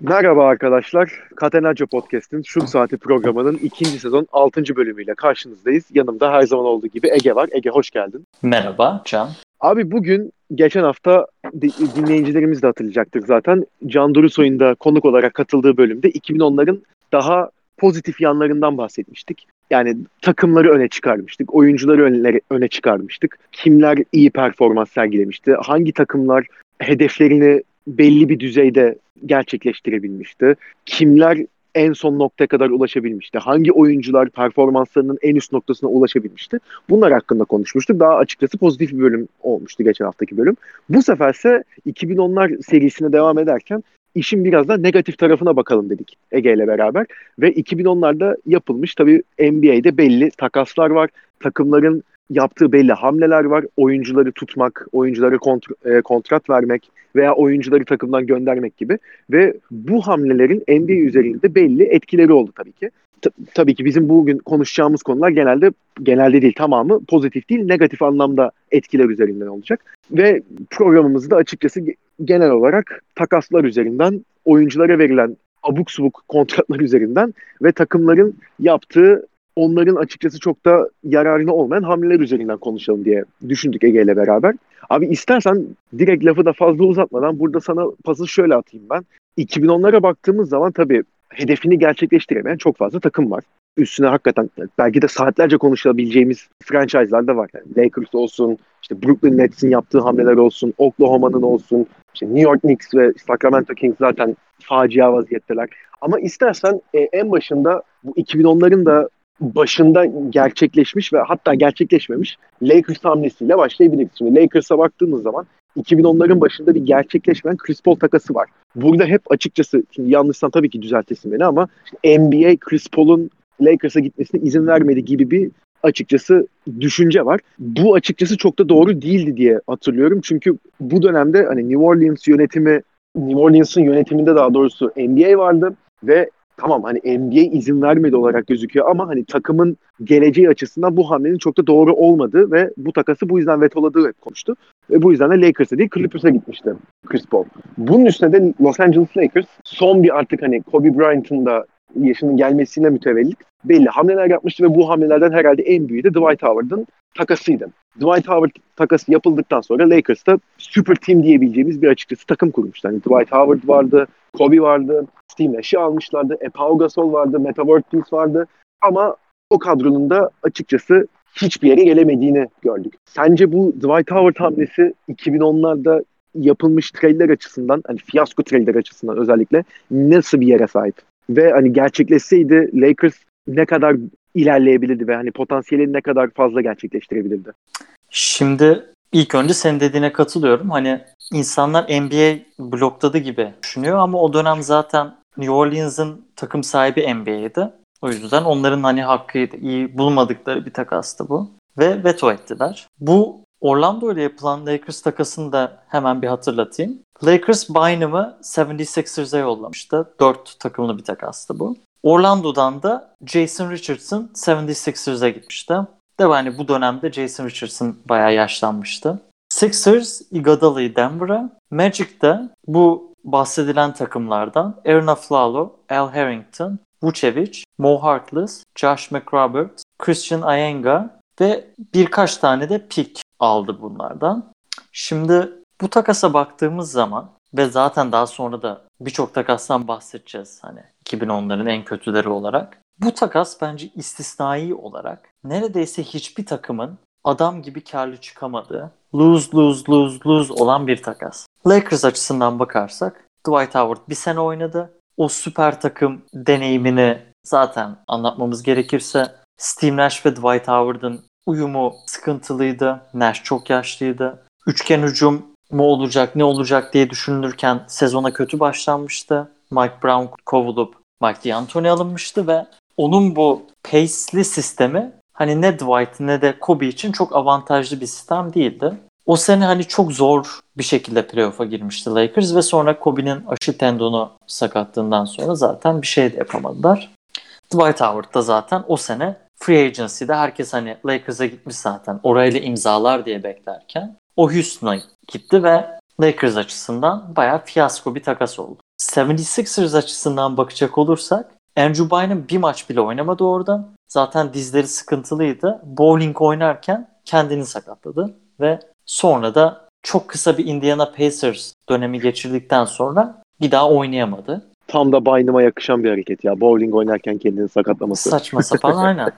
Merhaba arkadaşlar. Catenaccio Podcast'in Şut Saati programının ikinci sezon 6. bölümüyle karşınızdayız. Yanımda her zaman olduğu gibi Ege var. Ege hoş geldin. Merhaba Can. Abi bugün geçen hafta dinleyicilerimiz de hatırlayacaktır zaten. Can Durusoy'un da konuk olarak katıldığı bölümde 2010'ların daha pozitif yanlarından bahsetmiştik. Yani takımları öne çıkarmıştık, oyuncuları öne, öne çıkarmıştık. Kimler iyi performans sergilemişti, hangi takımlar hedeflerini belli bir düzeyde gerçekleştirebilmişti? Kimler en son noktaya kadar ulaşabilmişti? Hangi oyuncular performanslarının en üst noktasına ulaşabilmişti? Bunlar hakkında konuşmuştuk. Daha açıkçası pozitif bir bölüm olmuştu geçen haftaki bölüm. Bu seferse 2010'lar serisine devam ederken işin biraz da negatif tarafına bakalım dedik Ege ile beraber. Ve 2010'larda yapılmış tabii NBA'de belli takaslar var. Takımların yaptığı belli hamleler var. Oyuncuları tutmak, oyunculara kontr- e, kontrat vermek veya oyuncuları takımdan göndermek gibi. Ve bu hamlelerin NBA üzerinde belli etkileri oldu tabii ki. T- tabii ki bizim bugün konuşacağımız konular genelde genelde değil tamamı pozitif değil negatif anlamda etkiler üzerinden olacak. Ve programımızda açıkçası genel olarak takaslar üzerinden oyunculara verilen abuk subuk kontratlar üzerinden ve takımların yaptığı onların açıkçası çok da yararına olmayan hamleler üzerinden konuşalım diye düşündük Ege ile beraber. Abi istersen direkt lafı da fazla uzatmadan burada sana pası şöyle atayım ben. 2010'lara baktığımız zaman tabii hedefini gerçekleştiremeyen çok fazla takım var. Üstüne hakikaten belki de saatlerce konuşabileceğimiz franchise'lar da var. Yani Lakers olsun, işte Brooklyn Nets'in yaptığı hamleler olsun, Oklahoma'nın olsun, işte New York Knicks ve Sacramento Kings zaten facia vaziyetteler. Ama istersen e, en başında bu 2010'ların da başında gerçekleşmiş ve hatta gerçekleşmemiş Lakers hamlesiyle başlayabiliriz. Şimdi Lakers'a baktığımız zaman 2010'ların başında bir gerçekleşmeyen Chris Paul takası var. Burada hep açıkçası, şimdi yanlışsan tabii ki düzeltesin beni ama NBA Chris Paul'un Lakers'a gitmesine izin vermedi gibi bir açıkçası düşünce var. Bu açıkçası çok da doğru değildi diye hatırlıyorum. Çünkü bu dönemde hani New Orleans yönetimi New Orleans'ın yönetiminde daha doğrusu NBA vardı ve tamam hani NBA izin vermedi olarak gözüküyor ama hani takımın geleceği açısından bu hamlenin çok da doğru olmadığı ve bu takası bu yüzden vetoladığı hep konuştu. Ve bu yüzden de Lakers'a değil Clippers'a gitmişti Chris Paul. Bunun üstüne de Los Angeles Lakers son bir artık hani Kobe Bryant'ın da yaşının gelmesiyle mütevellit belli hamleler yapmıştı ve bu hamlelerden herhalde en büyüğü de Dwight Howard'ın takasıydı. Dwight Howard takası yapıldıktan sonra Lakers'ta super team diyebileceğimiz bir açıkçası takım kurmuşlar. Yani Dwight Howard vardı, Kobe vardı, Steve Nash'i almışlardı, e, Gasol vardı, Meta World vardı. Ama o kadronun da açıkçası hiçbir yere gelemediğini gördük. Sence bu Dwight Howard hamlesi 2010'larda yapılmış trade'ler açısından, hani fiyasko trade'ler açısından özellikle nasıl bir yere sahip? Ve hani gerçekleşseydi Lakers ne kadar ilerleyebilirdi ve hani potansiyelini ne kadar fazla gerçekleştirebilirdi? Şimdi ilk önce senin dediğine katılıyorum. Hani insanlar NBA blokladı gibi düşünüyor ama o dönem zaten New Orleans'ın takım sahibi NBA'ydi. O yüzden onların hani hakkıydı. iyi bulmadıkları bir takastı bu. Ve veto ettiler. Bu Orlando ile yapılan Lakers takasını da hemen bir hatırlatayım. Lakers Bynum'ı 76ers'e yollamıştı. Dört takımlı bir takastı bu. Orlando'dan da Jason Richardson 76ers'e gitmişti. De yani bu dönemde Jason Richardson bayağı yaşlanmıştı. Sixers Iguodala'yı Denver'a, Magic de bu bahsedilen takımlardan Aaron Aflalo, Al Harrington, Vucevic, Mo Harkless, Josh McRoberts, Christian Ayenga ve birkaç tane de pick aldı bunlardan. Şimdi bu takasa baktığımız zaman ve zaten daha sonra da birçok takastan bahsedeceğiz hani 2010'ların en kötüleri olarak. Bu takas bence istisnai olarak neredeyse hiçbir takımın adam gibi karlı çıkamadığı, lose lose lose lose olan bir takas. Lakers açısından bakarsak Dwight Howard bir sene oynadı. O süper takım deneyimini zaten anlatmamız gerekirse Steve Nash ve Dwight Howard'ın uyumu sıkıntılıydı. Nash çok yaşlıydı. Üçgen hücum mu olacak ne olacak diye düşünülürken sezona kötü başlanmıştı. Mike Brown kovulup Mike D'Antoni alınmıştı ve onun bu pace'li sistemi hani ne Dwight ne de Kobe için çok avantajlı bir sistem değildi. O sene hani çok zor bir şekilde playoff'a girmişti Lakers ve sonra Kobe'nin aşı tendonu sakatlığından sonra zaten bir şey de yapamadılar. Dwight Howard da zaten o sene free agency'de herkes hani Lakers'a gitmiş zaten orayla imzalar diye beklerken o Houston'a gitti ve Lakers açısından bayağı fiyasko bir takas oldu. 76ers açısından bakacak olursak Andrew Bynum bir maç bile oynamadı orada. Zaten dizleri sıkıntılıydı. Bowling oynarken kendini sakatladı ve sonra da çok kısa bir Indiana Pacers dönemi geçirdikten sonra bir daha oynayamadı. Tam da Bynum'a yakışan bir hareket ya. Bowling oynarken kendini sakatlaması. Saçma sapan aynen.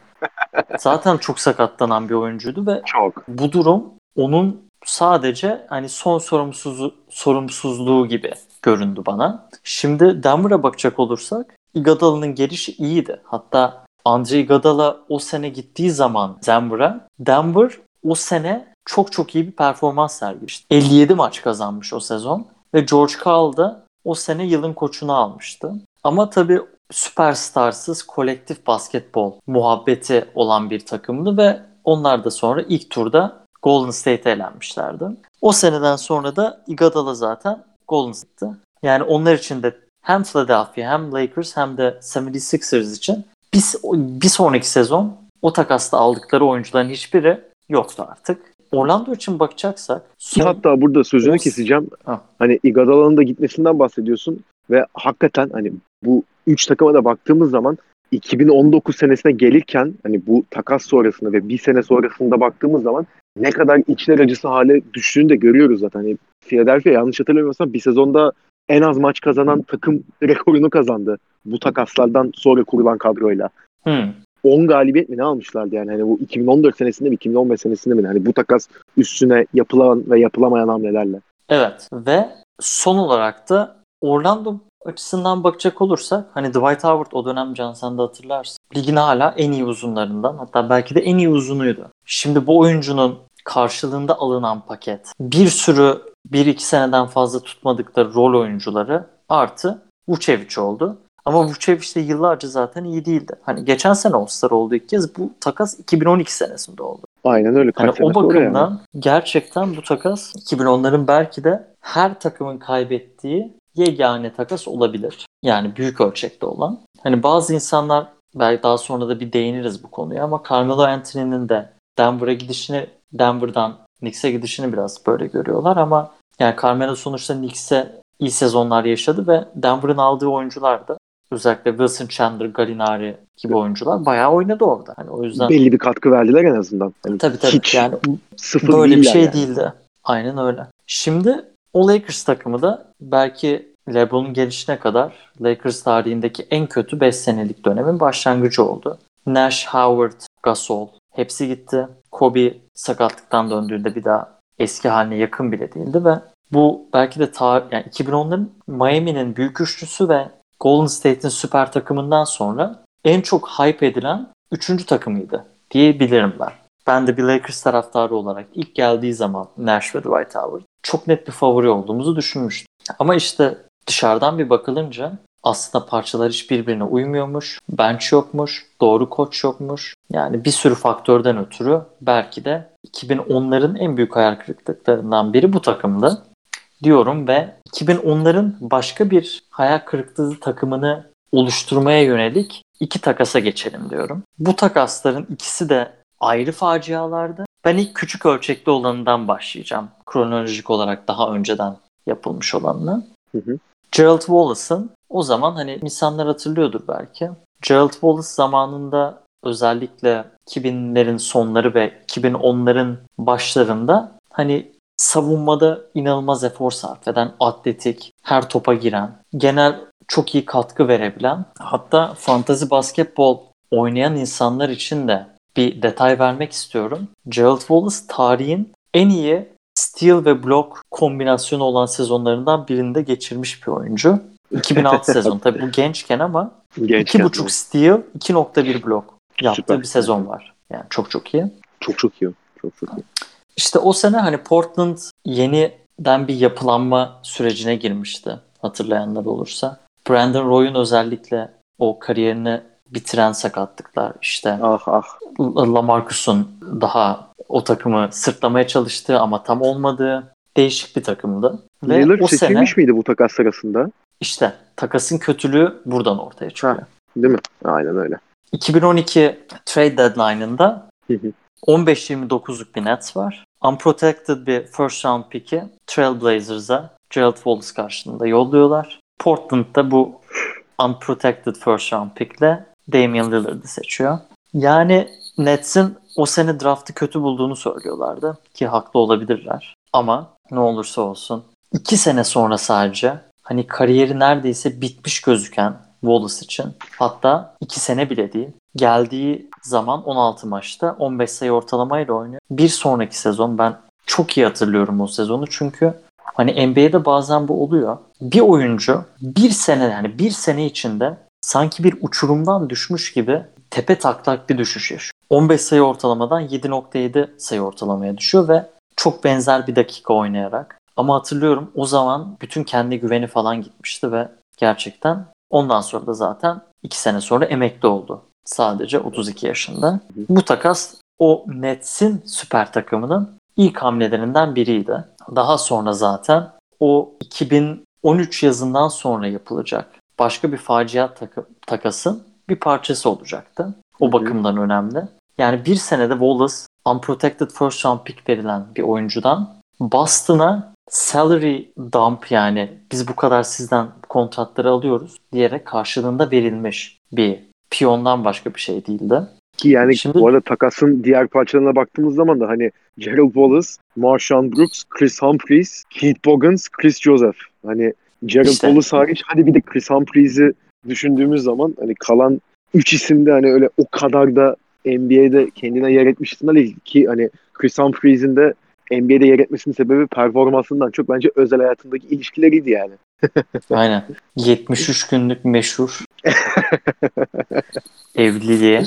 Zaten çok sakatlanan bir oyuncuydu ve Çok. bu durum onun sadece hani son sorumsuz, sorumsuzluğu gibi göründü bana. Şimdi Denver'a bakacak olursak Iguodala'nın gelişi iyiydi. Hatta Andre Iguodala o sene gittiği zaman Denver'a Denver o sene çok çok iyi bir performans sergilemişti. 57 maç kazanmış o sezon ve George Karl da o sene yılın koçunu almıştı. Ama tabii süperstarsız kolektif basketbol muhabbeti olan bir takımdı ve onlar da sonra ilk turda Golden State'e elenmişlerdi. O seneden sonra da Iguodala zaten Golden State'ti. Yani onlar için de hem Philadelphia hem Lakers hem de 76ers için bir, bir sonraki sezon o takasta aldıkları oyuncuların hiçbiri yoktu artık. Orlando için bakacaksak Son... Hatta burada sözünü keseceğim. Ha. Hani Iguodala'nın da gitmesinden bahsediyorsun ve hakikaten hani bu üç takıma da baktığımız zaman 2019 senesine gelirken hani bu takas sonrasında ve bir sene sonrasında baktığımız zaman ne kadar içler acısı hale düştüğünü de görüyoruz zaten. Hani Philadelphia yanlış hatırlamıyorsam bir sezonda en az maç kazanan takım rekorunu kazandı. Bu takaslardan sonra kurulan kadroyla. Hmm. 10 galibiyet mi ne almışlardı yani hani bu 2014 senesinde mi 2015 senesinde mi hani bu takas üstüne yapılan ve yapılamayan hamlelerle. Evet ve son olarak da Orlando açısından bakacak olursak hani Dwight Howard o dönem Can sen de hatırlarsın. Ligin hala en iyi uzunlarından hatta belki de en iyi uzunuydu. Şimdi bu oyuncunun karşılığında alınan paket bir sürü bir iki seneden fazla tutmadıkları rol oyuncuları artı Vucevic oldu. Ama Vucevic de yıllarca zaten iyi değildi. Hani geçen sene All-Star oldu ilk kez. Bu takas 2012 senesinde oldu. Aynen öyle. Hani o bakımdan yani. gerçekten bu takas 2010'ların belki de her takımın kaybettiği yegane takas olabilir. Yani büyük ölçekte olan. Hani bazı insanlar belki daha sonra da bir değiniriz bu konuya ama Carmelo Anthony'nin de Denver'a gidişini Denver'dan Knicks'e gidişini biraz böyle görüyorlar ama yani Carmelo sonuçta Knicks'e iyi sezonlar yaşadı ve Denver'ın aldığı oyuncular da özellikle Wilson Chandler, Gallinari gibi oyuncular bayağı oynadı orada. Hani o yüzden belli bir katkı verdiler en azından. Hani tabii tabii. Hiç yani sıfır böyle bir şey yani. değildi. Aynen öyle. Şimdi o Lakers takımı da belki LeBron'un gelişine kadar Lakers tarihindeki en kötü 5 senelik dönemin başlangıcı oldu. Nash, Howard, Gasol hepsi gitti. Kobe sakatlıktan döndüğünde bir daha eski haline yakın bile değildi ve bu belki de ta yani 2010'ların Miami'nin büyük üçlüsü ve Golden State'in süper takımından sonra en çok hype edilen üçüncü takımıydı diyebilirim ben. Ben de bir Lakers taraftarı olarak ilk geldiği zaman Nash ve Dwight Howard çok net bir favori olduğumuzu düşünmüştüm. Ama işte dışarıdan bir bakılınca aslında parçalar hiç birbirine uymuyormuş. Bench yokmuş, doğru koç yokmuş. Yani bir sürü faktörden ötürü belki de 2010'ların en büyük hayal kırıklıklarından biri bu takımdı diyorum ve 2010'ların başka bir hayal kırıklığı takımını oluşturmaya yönelik iki takasa geçelim diyorum. Bu takasların ikisi de ayrı facialardı. Ben ilk küçük ölçekli olanından başlayacağım. Kronolojik olarak daha önceden yapılmış olanını. Hı hı. Gerald Wallace'ın o zaman hani insanlar hatırlıyordur belki. Gerald Wallace zamanında özellikle 2000'lerin sonları ve 2010'ların başlarında hani savunmada inanılmaz efor sarf eden, atletik, her topa giren, genel çok iyi katkı verebilen, hatta fantazi basketbol oynayan insanlar için de bir detay vermek istiyorum. Gerald Wallace tarihin en iyi steal ve block kombinasyonu olan sezonlarından birinde geçirmiş bir oyuncu. 2006 sezon tabii bu gençken ama gençken 2.5 steal, 2.1 block yaptığı Süper. bir sezon var. Yani çok çok iyi. Çok çok iyi. Çok çok iyi. İşte o sene hani Portland yeniden bir yapılanma sürecine girmişti hatırlayanlar olursa. Brandon Roy'un özellikle o kariyerini bitiren sakatlıklar işte ah, ah. Lamarcus'un daha o takımı sırtlamaya çalıştığı ama tam olmadığı değişik bir takımdı. Ve Lillard o seçilmiş sene, miydi bu takas sırasında? İşte takasın kötülüğü buradan ortaya çıkıyor. Ha, değil mi? Aynen öyle. 2012 trade deadline'ında 15-29'luk bir Nets var. Unprotected bir first round pick'i Trailblazers'a Gerald Wallace karşılığında yolluyorlar. Portland'da bu unprotected first round pick'le Damian Lillard'ı seçiyor. Yani Nets'in o sene draftı kötü bulduğunu söylüyorlardı ki haklı olabilirler. Ama ne olursa olsun iki sene sonra sadece hani kariyeri neredeyse bitmiş gözüken Wallace için hatta iki sene bile değil geldiği zaman 16 maçta 15 sayı ortalamayla oynuyor. Bir sonraki sezon ben çok iyi hatırlıyorum o sezonu çünkü hani NBA'de bazen bu oluyor. Bir oyuncu bir sene yani bir sene içinde sanki bir uçurumdan düşmüş gibi tepe taklak bir düşüş yaşıyor. 15 sayı ortalamadan 7.7 sayı ortalamaya düşüyor ve çok benzer bir dakika oynayarak. Ama hatırlıyorum o zaman bütün kendi güveni falan gitmişti ve gerçekten ondan sonra da zaten 2 sene sonra emekli oldu. Sadece 32 yaşında. Bu takas o Nets'in süper takımının ilk hamlelerinden biriydi. Daha sonra zaten o 2013 yazından sonra yapılacak başka bir facia takı, takasın bir parçası olacaktı. O Hı-hı. bakımdan önemli. Yani bir senede Wallace unprotected first round pick verilen bir oyuncudan Boston'a salary dump yani biz bu kadar sizden kontratları alıyoruz diyerek karşılığında verilmiş bir piyondan başka bir şey değildi. Ki yani Şimdi, bu arada takasın diğer parçalarına baktığımız zaman da hani Gerald Wallace, Marshawn Brooks, Chris Humphries, Keith Bogans, Chris Joseph. Hani Gerald işte. Wallace hariç hadi bir de Chris Humphries'i düşündüğümüz zaman hani kalan 3 isim de hani öyle o kadar da NBA'de kendine yer etmiş isimler ki hani Chris Humphries'in de NBA'de yer etmesinin sebebi performansından çok bence özel hayatındaki ilişkileriydi yani. Aynen. 73 günlük meşhur evliliğe.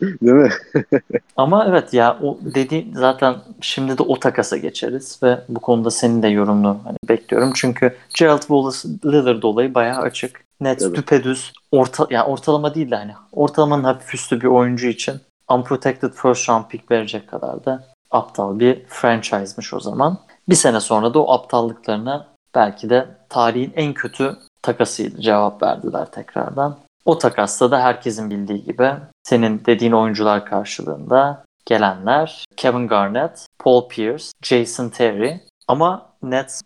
Değil mi? Ama evet ya o dedi zaten şimdi de o takasa geçeriz ve bu konuda senin de yorumunu hani bekliyorum. Çünkü Gerald Wallace Lillard olayı bayağı açık. Net evet. düpedüz orta yani ortalama değil de hani ortalamanın hafif üstü bir oyuncu için unprotected first round pick verecek kadar da aptal bir franchise'mış o zaman. Bir sene sonra da o aptallıklarına belki de tarihin en kötü takasıydı cevap verdiler tekrardan. O takasta da herkesin bildiği gibi senin dediğin oyuncular karşılığında gelenler Kevin Garnett, Paul Pierce, Jason Terry ama Nets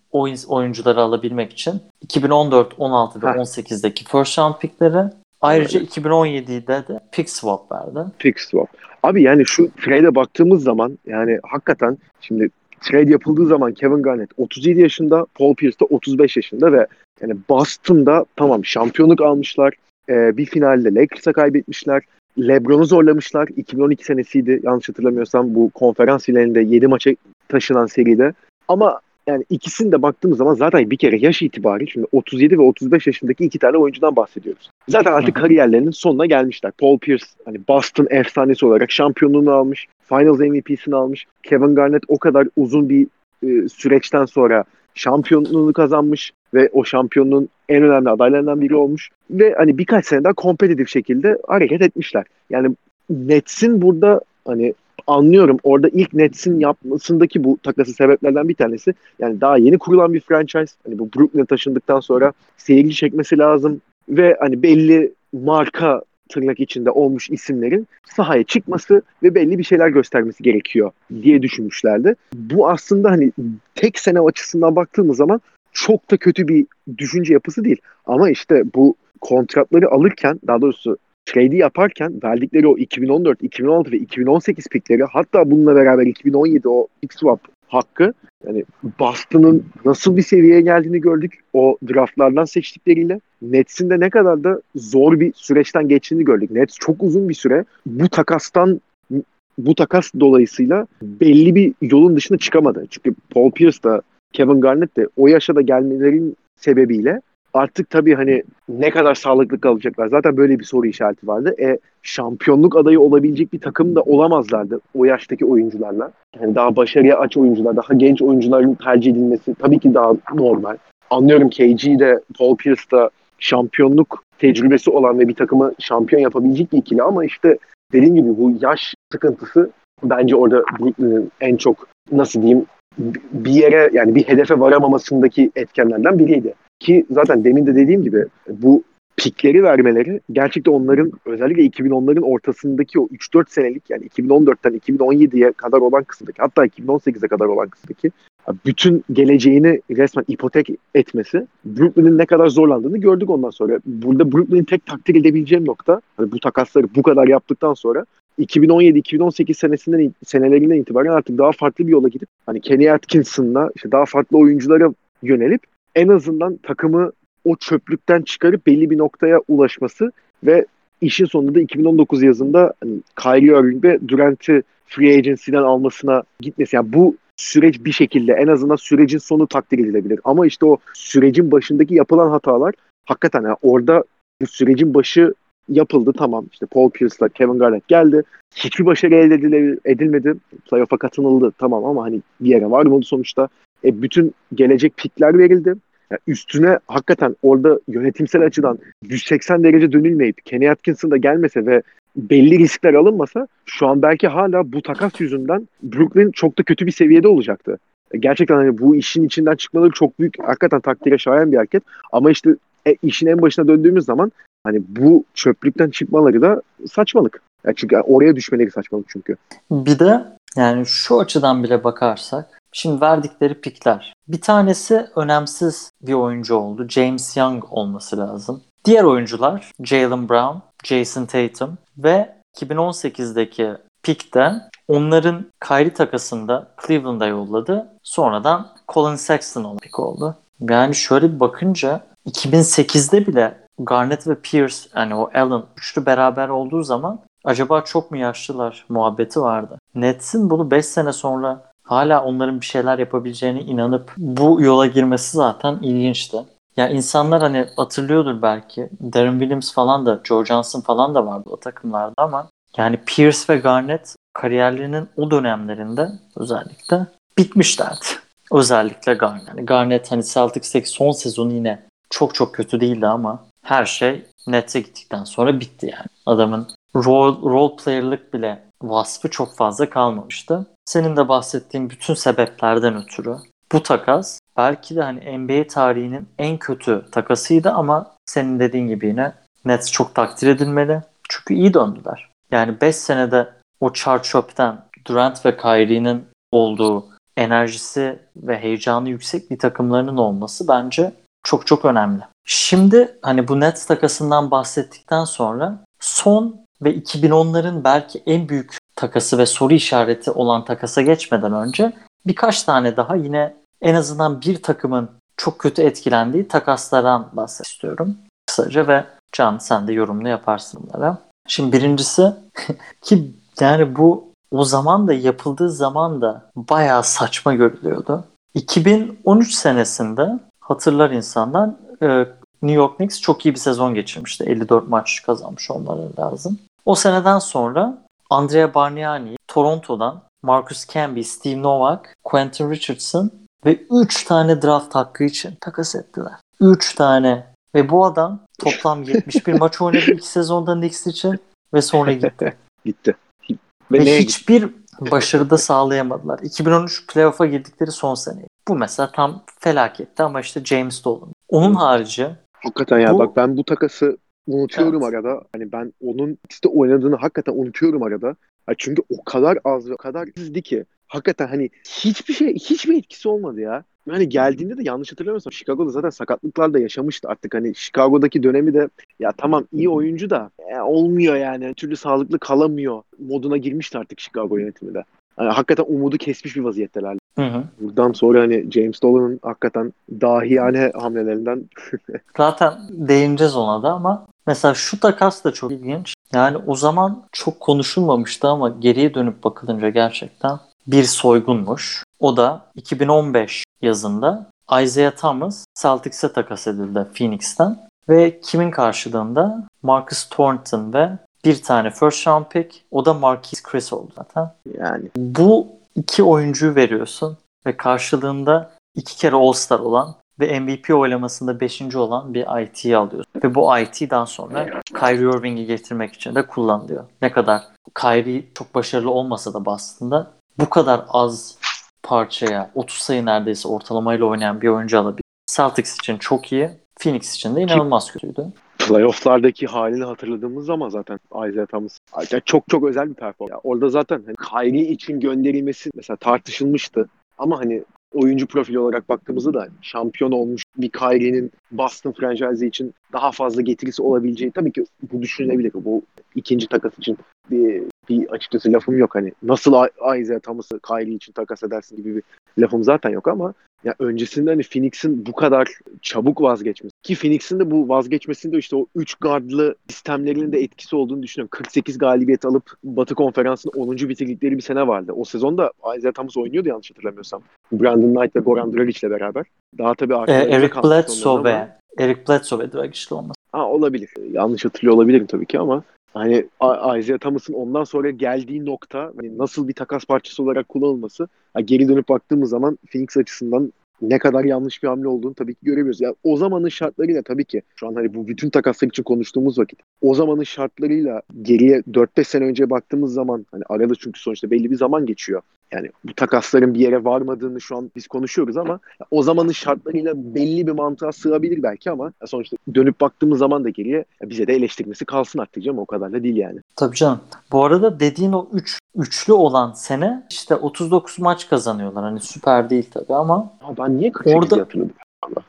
oyuncuları alabilmek için 2014, 16 ve 18'deki first round pickleri ayrıca evet. 2017'de de pick swap verdi. Pick swap. Abi yani şu trade'e baktığımız zaman yani hakikaten şimdi trade yapıldığı zaman Kevin Garnett 37 yaşında, Paul Pierce de 35 yaşında ve yani Boston'da tamam şampiyonluk almışlar. Ee, bir finalde Lakers'a kaybetmişler. LeBron'u zorlamışlar. 2012 senesiydi yanlış hatırlamıyorsam bu konferans finalinde 7 maça taşınan seride. Ama yani ikisini de baktığımız zaman zaten bir kere yaş itibariyle şimdi 37 ve 35 yaşındaki iki tane oyuncudan bahsediyoruz. Zaten artık kariyerlerinin sonuna gelmişler. Paul Pierce hani Boston efsanesi olarak şampiyonluğunu almış. Finals MVP'sini almış. Kevin Garnett o kadar uzun bir e, süreçten sonra şampiyonluğunu kazanmış ve o şampiyonluğun en önemli adaylarından biri olmuş ve hani birkaç sene daha kompetitif şekilde hareket etmişler. Yani Nets'in burada hani anlıyorum orada ilk Nets'in yapmasındaki bu takası sebeplerden bir tanesi yani daha yeni kurulan bir franchise. Hani bu Brooklyn'e taşındıktan sonra seyirci çekmesi lazım ve hani belli marka tırnak içinde olmuş isimlerin sahaya çıkması ve belli bir şeyler göstermesi gerekiyor diye düşünmüşlerdi. Bu aslında hani tek sene açısından baktığımız zaman çok da kötü bir düşünce yapısı değil. Ama işte bu kontratları alırken daha doğrusu trade'i yaparken verdikleri o 2014, 2016 ve 2018 pikleri hatta bununla beraber 2017 o pick swap hakkı yani Boston'ın nasıl bir seviyeye geldiğini gördük o draftlardan seçtikleriyle. Nets'in de ne kadar da zor bir süreçten geçtiğini gördük. Nets çok uzun bir süre bu takastan bu takas dolayısıyla belli bir yolun dışına çıkamadı. Çünkü Paul Pierce da Kevin Garnett de o yaşa da gelmelerin sebebiyle artık tabii hani ne kadar sağlıklı kalacaklar. Zaten böyle bir soru işareti vardı. E şampiyonluk adayı olabilecek bir takım da olamazlardı o yaştaki oyuncularla. Yani daha başarıya aç oyuncular, daha genç oyuncuların tercih edilmesi tabii ki daha normal. Anlıyorum KG'de, Paul Pierce'da şampiyonluk tecrübesi olan ve bir takımı şampiyon yapabilecek bir ikili ama işte dediğim gibi bu yaş sıkıntısı bence orada en çok nasıl diyeyim bir yere yani bir hedefe varamamasındaki etkenlerden biriydi. Ki zaten demin de dediğim gibi bu pikleri vermeleri gerçekten onların özellikle 2010'ların ortasındaki o 3-4 senelik yani 2014'ten 2017'ye kadar olan kısımdaki hatta 2018'e kadar olan kısımdaki bütün geleceğini resmen ipotek etmesi Brooklyn'in ne kadar zorlandığını gördük ondan sonra. Burada Brooklyn'in tek takdir edebileceğim nokta hani bu takasları bu kadar yaptıktan sonra 2017-2018 senesinden senelerinden itibaren artık daha farklı bir yola gidip hani Kenny Atkinson'la işte daha farklı oyunculara yönelip en azından takımı o çöplükten çıkarıp belli bir noktaya ulaşması ve işin sonunda da 2019 yazında hani Kyrie Irving ve Durant'i free agency'den almasına gitmesi. Yani bu süreç bir şekilde en azından sürecin sonu takdir edilebilir. Ama işte o sürecin başındaki yapılan hatalar hakikaten yani orada bu sürecin başı yapıldı tamam. İşte Paul Pierce'la Kevin Garnett geldi. Hiçbir başarı elde edilmedi. Playoff'a katılıldı tamam ama hani bir yere varmadı sonuçta. E, bütün gelecek pikler verildi. Yani üstüne hakikaten orada yönetimsel açıdan 180 derece dönülmeyip Kenny Atkinson da gelmese ve belli riskler alınmasa şu an belki hala bu takas yüzünden Brooklyn çok da kötü bir seviyede olacaktı. E, gerçekten hani bu işin içinden çıkmaları çok büyük hakikaten takdire şayan bir hareket. Ama işte e, işin en başına döndüğümüz zaman hani bu çöplükten çıkmaları da saçmalık. Yani çünkü oraya düşmeleri saçmalık çünkü. Bir de yani şu açıdan bile bakarsak Şimdi verdikleri pikler. Bir tanesi önemsiz bir oyuncu oldu. James Young olması lazım. Diğer oyuncular Jalen Brown, Jason Tatum ve 2018'deki pikte onların Kyrie takasında Cleveland'a yolladı. Sonradan Colin Sexton olan pik oldu. Yani şöyle bir bakınca 2008'de bile Garnett ve Pierce yani o Allen üçlü beraber olduğu zaman acaba çok mu yaşlılar muhabbeti vardı. Nets'in bunu 5 sene sonra hala onların bir şeyler yapabileceğine inanıp bu yola girmesi zaten ilginçti. Ya insanlar hani hatırlıyordur belki. Darren Williams falan da, Joe Johnson falan da vardı o takımlarda ama yani Pierce ve Garnett kariyerlerinin o dönemlerinde özellikle bitmişlerdi. Özellikle Garnett. Yani Garnett hani Celtics'teki son sezonu yine çok çok kötü değildi ama her şey Nets'e gittikten sonra bitti yani. Adamın role, role player'lık bile vasfı çok fazla kalmamıştı. Senin de bahsettiğin bütün sebeplerden ötürü bu takas belki de hani NBA tarihinin en kötü takasıydı ama senin dediğin gibi yine Nets çok takdir edilmeli. Çünkü iyi döndüler. Yani 5 senede o chart shop'ten Durant ve Kyrie'nin olduğu enerjisi ve heyecanı yüksek bir takımlarının olması bence çok çok önemli. Şimdi hani bu Nets takasından bahsettikten sonra son ve 2010'ların belki en büyük takası ve soru işareti olan takasa geçmeden önce birkaç tane daha yine en azından bir takımın çok kötü etkilendiği takaslardan bahsetmek istiyorum. Kısaca ve Can sen de yorumunu yaparsın bunlara. Şimdi birincisi ki yani bu o zaman da yapıldığı zaman da bayağı saçma görülüyordu. 2013 senesinde hatırlar insanlar e, New York Knicks çok iyi bir sezon geçirmişti. 54 maç kazanmış olmaları lazım. O seneden sonra Andrea Bargnani Toronto'dan Marcus Camby, Steve Novak, Quentin Richardson ve 3 tane draft hakkı için takas ettiler. 3 tane. Ve bu adam toplam 71 maç oynadı 2 sezonda Knicks için ve sonra gitti. gitti. Ve, ve hiçbir başarıda sağlayamadılar. 2013 playoff'a girdikleri son sene. Bu mesela tam felaketti ama işte James Dolan. Onun harici Hakikaten ya bu, bak ben bu takası unutuyorum evet. arada. Hani ben onun işte oynadığını hakikaten unutuyorum arada. Yani çünkü o kadar az ve o kadar izdi ki hakikaten hani hiçbir şey hiçbir etkisi olmadı ya. Yani geldiğinde de yanlış hatırlamıyorsam Chicago'da zaten sakatlıklar da yaşamıştı artık hani Chicago'daki dönemi de ya tamam iyi oyuncu da e, olmuyor yani türlü sağlıklı kalamıyor moduna girmişti artık Chicago yönetimi de. Yani hakikaten umudu kesmiş bir vaziyetteler. Hı hı. Buradan sonra hani James Dolan'ın hakikaten dahiyane hamlelerinden. Zaten değineceğiz ona da ama mesela şu takas da çok ilginç. Yani o zaman çok konuşulmamıştı ama geriye dönüp bakılınca gerçekten bir soygunmuş. O da 2015 yazında Isaiah Thomas Celtics'e takas edildi Phoenix'ten ve kimin karşılığında Marcus Thornton ve bir tane first round pick o da Marquise Chris oldu zaten. Yani bu iki oyuncuyu veriyorsun ve karşılığında iki kere All-Star olan ve MVP oylamasında 5. olan bir IT'yi alıyorsun. Ve bu IT'den sonra Kyrie Irving'i getirmek için de kullanılıyor. Ne kadar Kyrie çok başarılı olmasa da Boston'da bu kadar az parçaya 30 sayı neredeyse ortalamayla oynayan bir oyuncu alabilir. Celtics için çok iyi. Phoenix için de inanılmaz kötüydü. Playoff'lardaki halini hatırladığımız zaman zaten Isaiah Thomas yani çok çok özel bir performans. Yani orada zaten hani Kyrie için gönderilmesi mesela tartışılmıştı. Ama hani oyuncu profili olarak baktığımızda da şampiyon olmuş bir Kyrie'nin Boston franchise için daha fazla getirisi olabileceği tabii ki bu düşünülebilir. Bu ikinci takas için bir, bir açıkçası lafım yok. Hani nasıl Isaiah Thomas'ı Kyrie için takas edersin gibi bir lafım zaten yok ama ya öncesinde hani Phoenix'in bu kadar çabuk vazgeçmesi ki Phoenix'in de bu vazgeçmesinde işte o 3 gardlı sistemlerinin de etkisi olduğunu düşünüyorum. 48 galibiyet alıp Batı Konferansı'nın 10. bitirdikleri bir sene vardı. O sezonda Isaiah Thomas oynuyordu yanlış hatırlamıyorsam. Brandon Knight ve Goran Dragic ile beraber. Daha tabii ee, Eric Bledsoe ve Eric Bledsoe ve Dragic'li olması. Ha olabilir. Yanlış hatırlıyor olabilirim tabii ki ama hani Isaiah Thomas'ın ondan sonra geldiği nokta hani nasıl bir takas parçası olarak kullanılması geri dönüp baktığımız zaman Phoenix açısından ne kadar yanlış bir hamle olduğunu tabii ki görebiliyoruz. Yani o zamanın şartlarıyla tabii ki şu an hani bu bütün takaslar için konuştuğumuz vakit o zamanın şartlarıyla geriye 4-5 sene önce baktığımız zaman hani arada çünkü sonuçta belli bir zaman geçiyor. Yani bu takasların bir yere varmadığını şu an biz konuşuyoruz ama o zamanın şartlarıyla belli bir mantığa sığabilir belki ama sonuçta dönüp baktığımız zaman da geriye bize de eleştirmesi kalsın artık canım o kadar da değil yani. Tabii canım. Bu arada dediğin o 3 üç, üçlü olan sene işte 39 maç kazanıyorlar. Hani süper değil tabii ama. Ya ben niye 48 orada, hatırladım?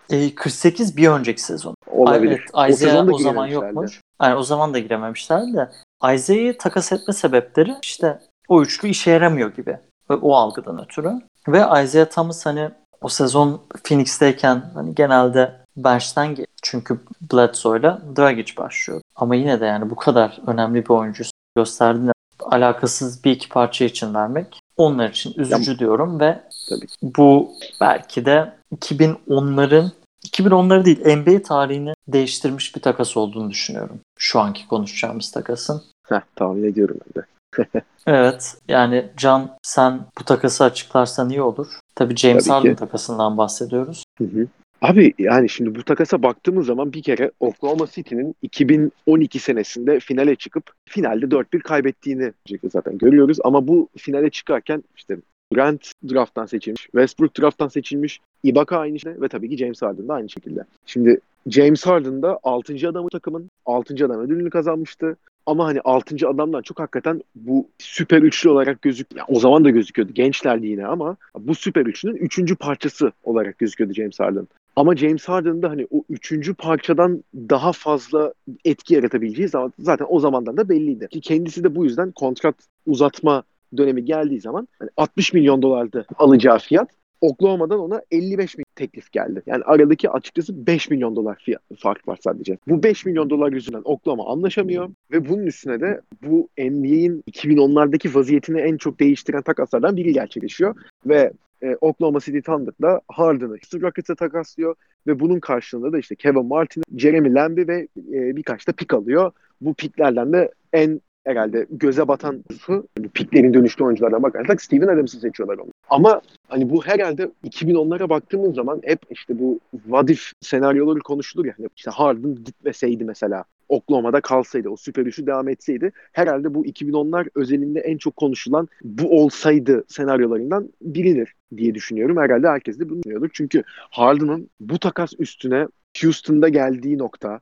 E, 48 bir önceki sezon. Olabilir. Evet, Isaiah o, o zaman yokmuş. Yani o zaman da girememişler de. Isaiah'yı takas etme sebepleri işte o üçlü işe yaramıyor gibi. Ve o algıdan ötürü. Ve Isaiah Thomas hani o sezon Phoenix'teyken hani genelde bench'ten çünkü Bledsoe'yla Dragic başlıyor. Ama yine de yani bu kadar önemli bir oyuncu gösterdiğinde alakasız bir iki parça için vermek onlar için üzücü ya, diyorum ve tabii. bu belki de 2010'ların 2010'ları değil NBA tarihini değiştirmiş bir takas olduğunu düşünüyorum. Şu anki konuşacağımız takasın. Heh, tahmin ediyorum ben de. Evet yani Can sen bu takası açıklarsan iyi olur. Tabii James Tabii Harden takasından bahsediyoruz. Hı hı. Abi yani şimdi bu takasa baktığımız zaman bir kere Oklahoma City'nin 2012 senesinde finale çıkıp finalde 4-1 kaybettiğini zaten görüyoruz. Ama bu finale çıkarken işte Grant drafttan seçilmiş, Westbrook drafttan seçilmiş, Ibaka aynı şekilde ve tabii ki James Harden da aynı şekilde. Şimdi James Harden da 6. adamı takımın 6. adam ödülünü kazanmıştı. Ama hani 6. adamdan çok hakikaten bu süper üçlü olarak gözük o zaman da gözüküyordu. Gençlerdi yine ama bu süper üçlünün üçüncü parçası olarak gözüküyordu James Harden. Ama James Harden'da hani o üçüncü parçadan daha fazla etki yaratabileceği zaten o zamandan da belliydi. Ki kendisi de bu yüzden kontrat uzatma dönemi geldiği zaman hani 60 milyon dolardı alacağı fiyat. Oklahoma'dan ona 55 milyon teklif geldi. Yani aradaki açıkçası 5 milyon dolar fiyat fark var sadece. Bu 5 milyon dolar yüzünden Oklahoma anlaşamıyor ve bunun üstüne de bu NBA'in 2010'lardaki vaziyetini en çok değiştiren takaslardan biri gerçekleşiyor ve e, Oklahoma City Thunder'da Harden'ı Houston Rockets'e takaslıyor ve bunun karşılığında da işte Kevin Martin, Jeremy Lamb ve e, birkaç da pik alıyor. Bu piklerden de en herhalde göze batan su bu piklerin dönüştüğü oyunculardan bakarsak Steven Adams'ı seçiyorlar onu. Ama hani bu herhalde 2010'lara baktığımız zaman hep işte bu vadif senaryoları konuşulur ya. Hani işte Harden gitmeseydi mesela Oklahoma'da kalsaydı, o süper üçü devam etseydi herhalde bu 2010'lar özelinde en çok konuşulan bu olsaydı senaryolarından biridir diye düşünüyorum. Herhalde herkes de bunu düşünüyordur. Çünkü Harden'ın bu takas üstüne Houston'da geldiği nokta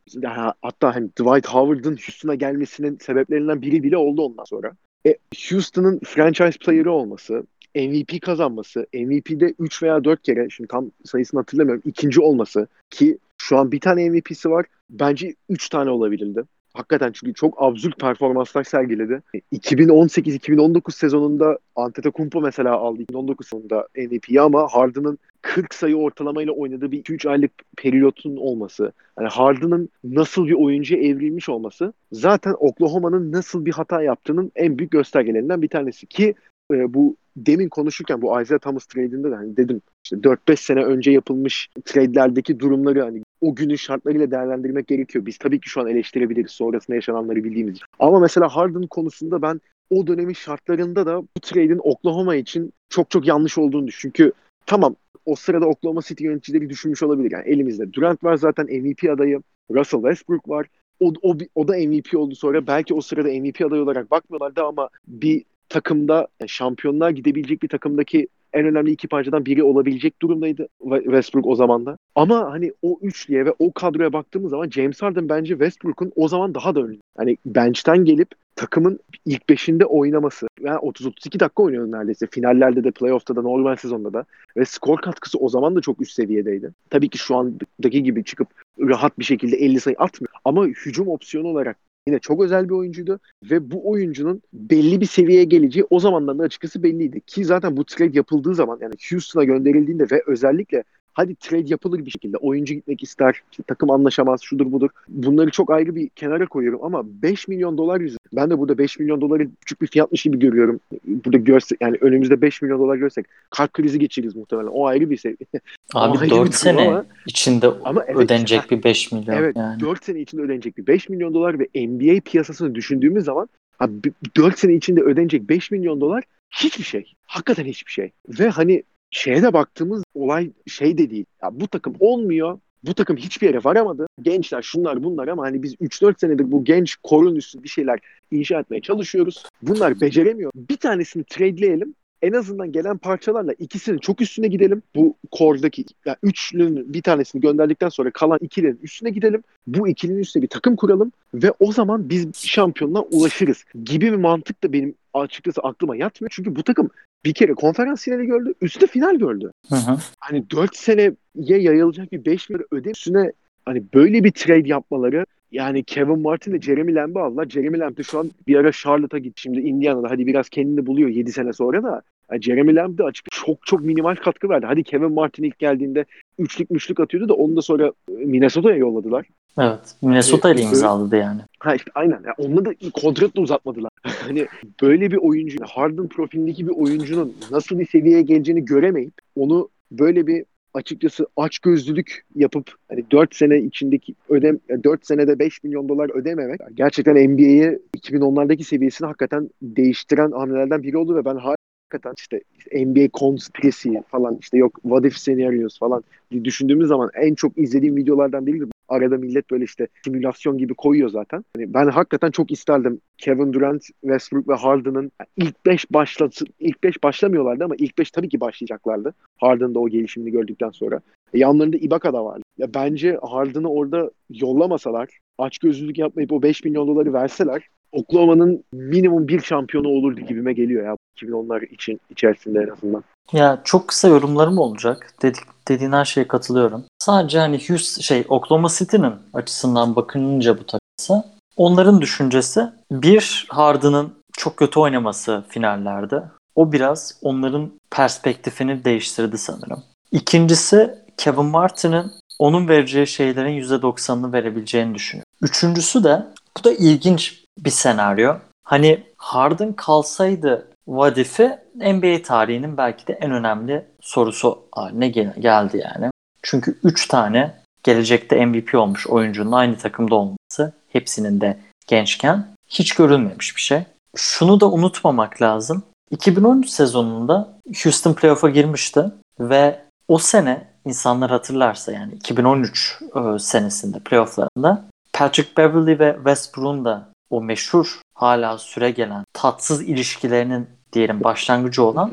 hatta hani Dwight Howard'ın Houston'a gelmesinin sebeplerinden biri bile oldu ondan sonra. E, Houston'ın franchise player'ı olması, MVP kazanması, MVP'de 3 veya 4 kere şimdi tam sayısını hatırlamıyorum ikinci olması ki şu an bir tane MVP'si var. Bence 3 tane olabilirdi. Hakikaten çünkü çok absürt performanslar sergiledi. 2018-2019 sezonunda Antetokounmpo mesela aldı 2019 sezonunda MVP'yi ama Harden'ın 40 sayı ortalamayla oynadığı bir 2-3 aylık periyotun olması, yani Harden'ın nasıl bir oyuncuya evrilmiş olması zaten Oklahoma'nın nasıl bir hata yaptığının en büyük göstergelerinden bir tanesi ki e, bu demin konuşurken bu Isaiah Thomas trade'inde de hani dedim işte 4-5 sene önce yapılmış trade'lerdeki durumları hani o günün şartlarıyla değerlendirmek gerekiyor. Biz tabii ki şu an eleştirebiliriz sonrasında yaşananları bildiğimiz için. Ama mesela Harden konusunda ben o dönemin şartlarında da bu trade'in Oklahoma için çok çok yanlış olduğunu düşünüyorum. Çünkü tamam o sırada Oklahoma City yöneticileri düşünmüş olabilir. Yani elimizde Durant var zaten MVP adayı. Russell Westbrook var. O, o, o da MVP oldu sonra. Belki o sırada MVP adayı olarak bakmıyorlardı ama bir takımda yani şampiyonluğa gidebilecek bir takımdaki en önemli iki parçadan biri olabilecek durumdaydı Westbrook o zaman da. Ama hani o üçlüye ve o kadroya baktığımız zaman James Harden bence Westbrook'un o zaman daha da önünde. Hani bench'ten gelip takımın ilk 5'inde oynaması. Yani 30-32 dakika oynuyor neredeyse. Finallerde de, playoff'ta da, normal sezonda da. Ve skor katkısı o zaman da çok üst seviyedeydi. Tabii ki şu andaki gibi çıkıp rahat bir şekilde 50 sayı atmıyor. Ama hücum opsiyonu olarak yine çok özel bir oyuncuydu ve bu oyuncunun belli bir seviyeye geleceği o zamandan da açıkçası belliydi. Ki zaten bu trade yapıldığı zaman yani Houston'a gönderildiğinde ve özellikle hadi trade yapılır bir şekilde. Oyuncu gitmek ister, işte takım anlaşamaz, şudur budur. Bunları çok ayrı bir kenara koyuyorum ama 5 milyon dolar yüzü. Ben de burada 5 milyon doları küçük bir fiyatmış gibi görüyorum. Burada görse yani önümüzde 5 milyon dolar görsek kalp krizi geçiririz muhtemelen. O ayrı bir seviye. Abi 4 sene ama, içinde ama evet, ödenecek bir 5 milyon evet, yani. 4 sene içinde ödenecek bir 5 milyon dolar ve NBA piyasasını düşündüğümüz zaman abi 4 sene içinde ödenecek 5 milyon dolar hiçbir şey. Hakikaten hiçbir şey. Ve hani şeye de baktığımız olay şey de değil. Ya bu takım olmuyor. Bu takım hiçbir yere varamadı. Gençler şunlar bunlar ama hani biz 3-4 senedir bu genç korun üstü bir şeyler inşa etmeye çalışıyoruz. Bunlar beceremiyor. Bir tanesini tradeleyelim en azından gelen parçalarla ikisinin çok üstüne gidelim. Bu core'daki yani üçlünün bir tanesini gönderdikten sonra kalan ikilinin üstüne gidelim. Bu ikilinin üstüne bir takım kuralım ve o zaman biz şampiyonluğa ulaşırız gibi bir mantık da benim açıkçası aklıma yatmıyor. Çünkü bu takım bir kere konferans finali gördü. Üstü final gördü. Hı hı. Hani 4 seneye yayılacak bir 5 milyon ödem üstüne hani böyle bir trade yapmaları yani Kevin Martin ve Jeremy Lamb'ı aldılar. Jeremy Lamb de şu an bir ara Charlotte'a gitti. Şimdi Indiana'da hadi biraz kendini buluyor 7 sene sonra da. Yani Jeremy Lamb de açık çok çok minimal katkı verdi. Hadi Kevin Martin ilk geldiğinde üçlük müşlük atıyordu da onu da sonra Minnesota'ya yolladılar. Evet. Minnesota ile imzaladı yani. Ha işte aynen. Yani onunla da kontrat da uzatmadılar. hani böyle bir oyuncu, Harden profilindeki bir oyuncunun nasıl bir seviyeye geleceğini göremeyip onu böyle bir açıkçası aç gözlülük yapıp hani 4 sene içindeki ödem 4 senede 5 milyon dolar ödememek gerçekten NBA'yi 2010'lardaki seviyesini hakikaten değiştiren hamlelerden biri oldu ve ben hakikaten işte NBA conspiracy falan işte yok what if scenarios falan düşündüğümüz zaman en çok izlediğim videolardan biri arada millet böyle işte simülasyon gibi koyuyor zaten. Yani ben hakikaten çok isterdim Kevin Durant, Westbrook ve Harden'ın ilk 5 başlasın ilk 5 başlamıyorlardı ama ilk 5 tabii ki başlayacaklardı. Harden'da o gelişimini gördükten sonra. E, yanlarında Ibaka da vardı. Ya bence Harden'ı orada yollamasalar, aç gözlülük yapmayıp o 5 milyon doları verseler Oklahoma'nın minimum bir şampiyonu olurdu gibime geliyor ya 2010'lar için içerisinde en azından. Ya çok kısa yorumlarım olacak. Dedik, dediğin her şeye katılıyorum. Sadece hani Houston, şey Oklahoma City'nin açısından bakınca bu takısı onların düşüncesi bir Harden'ın çok kötü oynaması finallerde. O biraz onların perspektifini değiştirdi sanırım. İkincisi Kevin Martin'in onun vereceği şeylerin %90'ını verebileceğini düşünüyorum. Üçüncüsü de bu da ilginç bir senaryo. Hani Harden kalsaydı Vadif'i NBA tarihinin belki de en önemli sorusu haline gel- geldi yani. Çünkü 3 tane gelecekte MVP olmuş oyuncunun aynı takımda olması hepsinin de gençken hiç görülmemiş bir şey. Şunu da unutmamak lazım. 2013 sezonunda Houston playoff'a girmişti ve o sene insanlar hatırlarsa yani 2013 e, senesinde playofflarında Patrick Beverly ve Westbrook'un da o meşhur hala süre gelen tatsız ilişkilerinin diyelim başlangıcı olan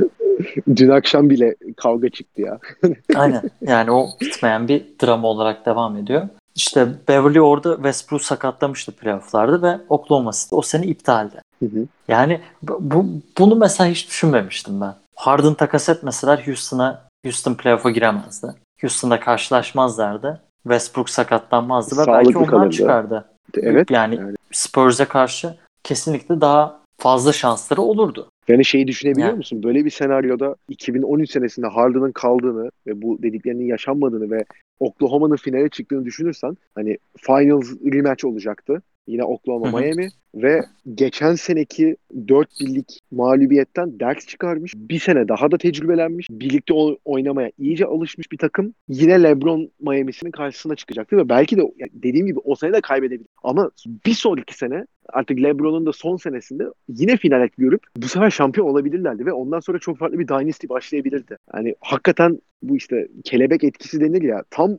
Dün akşam bile kavga çıktı ya. Aynen. Yani o bitmeyen bir drama olarak devam ediyor. İşte Beverly orada Westbrook sakatlamıştı playofflarda ve Oklahoma City o sene iptaldi. Hı hı. Yani bu, bunu mesela hiç düşünmemiştim ben. Harden takas etmeseler Houston'a Houston playoff'a giremezdi. Houston'da karşılaşmazlardı. Westbrook sakatlanmazdı ve Sağlıklı belki onlar kalırdı. çıkardı. Evet. Yani, yani. Spurs'e karşı kesinlikle daha fazla şansları olurdu. Yani şeyi düşünebiliyor yani. musun? Böyle bir senaryoda 2013 senesinde Harden'ın kaldığını ve bu dediklerinin yaşanmadığını ve Oklahoma'nın finale çıktığını düşünürsen hani finals rematch olacaktı. Yine Oklahoma Miami ve geçen seneki 4 birlik mağlubiyetten ders çıkarmış. Bir sene daha da tecrübelenmiş. Birlikte oynamaya iyice alışmış bir takım. Yine LeBron Miami'sinin karşısına çıkacaktı ve belki de dediğim gibi o sene de kaybedebilir. Ama bir sonraki sene artık LeBron'un da son senesinde yine finale görüp bu sefer şampiyon olabilirlerdi ve ondan sonra çok farklı bir dynasty başlayabilirdi. Yani hakikaten bu işte kelebek etkisi denir ya tam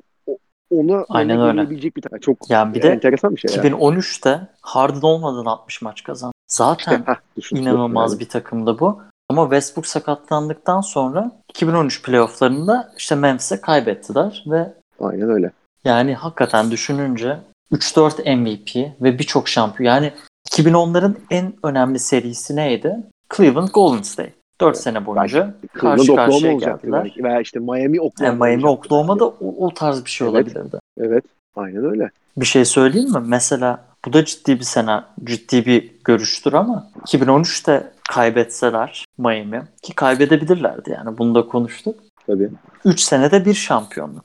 ona Aynen öyle. bir tane. Çok yani bir de enteresan bir şey. 2013'te yani. Harden olmadan 60 maç kazandı. Zaten inanılmaz yani. bir takımdı bu. Ama Westbrook sakatlandıktan sonra 2013 playofflarında işte Memphis'e kaybettiler ve Aynen öyle. Yani hakikaten düşününce 3-4 MVP ve birçok şampiyon. Yani 2010'ların en önemli serisi neydi? Cleveland Golden State. 4 sene boyunca karşı karşıya geldiler. belki. Veya işte Miami Oklahoma. Yani Miami. Oklahoma da o, o tarz bir şey Evet. olabilirdi. Evet. Aynen öyle. Bir şey söyleyeyim mi? Mesela bu da ciddi bir sene, ciddi bir görüştür ama 2013'te kaybetseler Miami ki kaybedebilirlerdi yani bunu da konuştuk. Tabii. 3 senede bir şampiyonluk.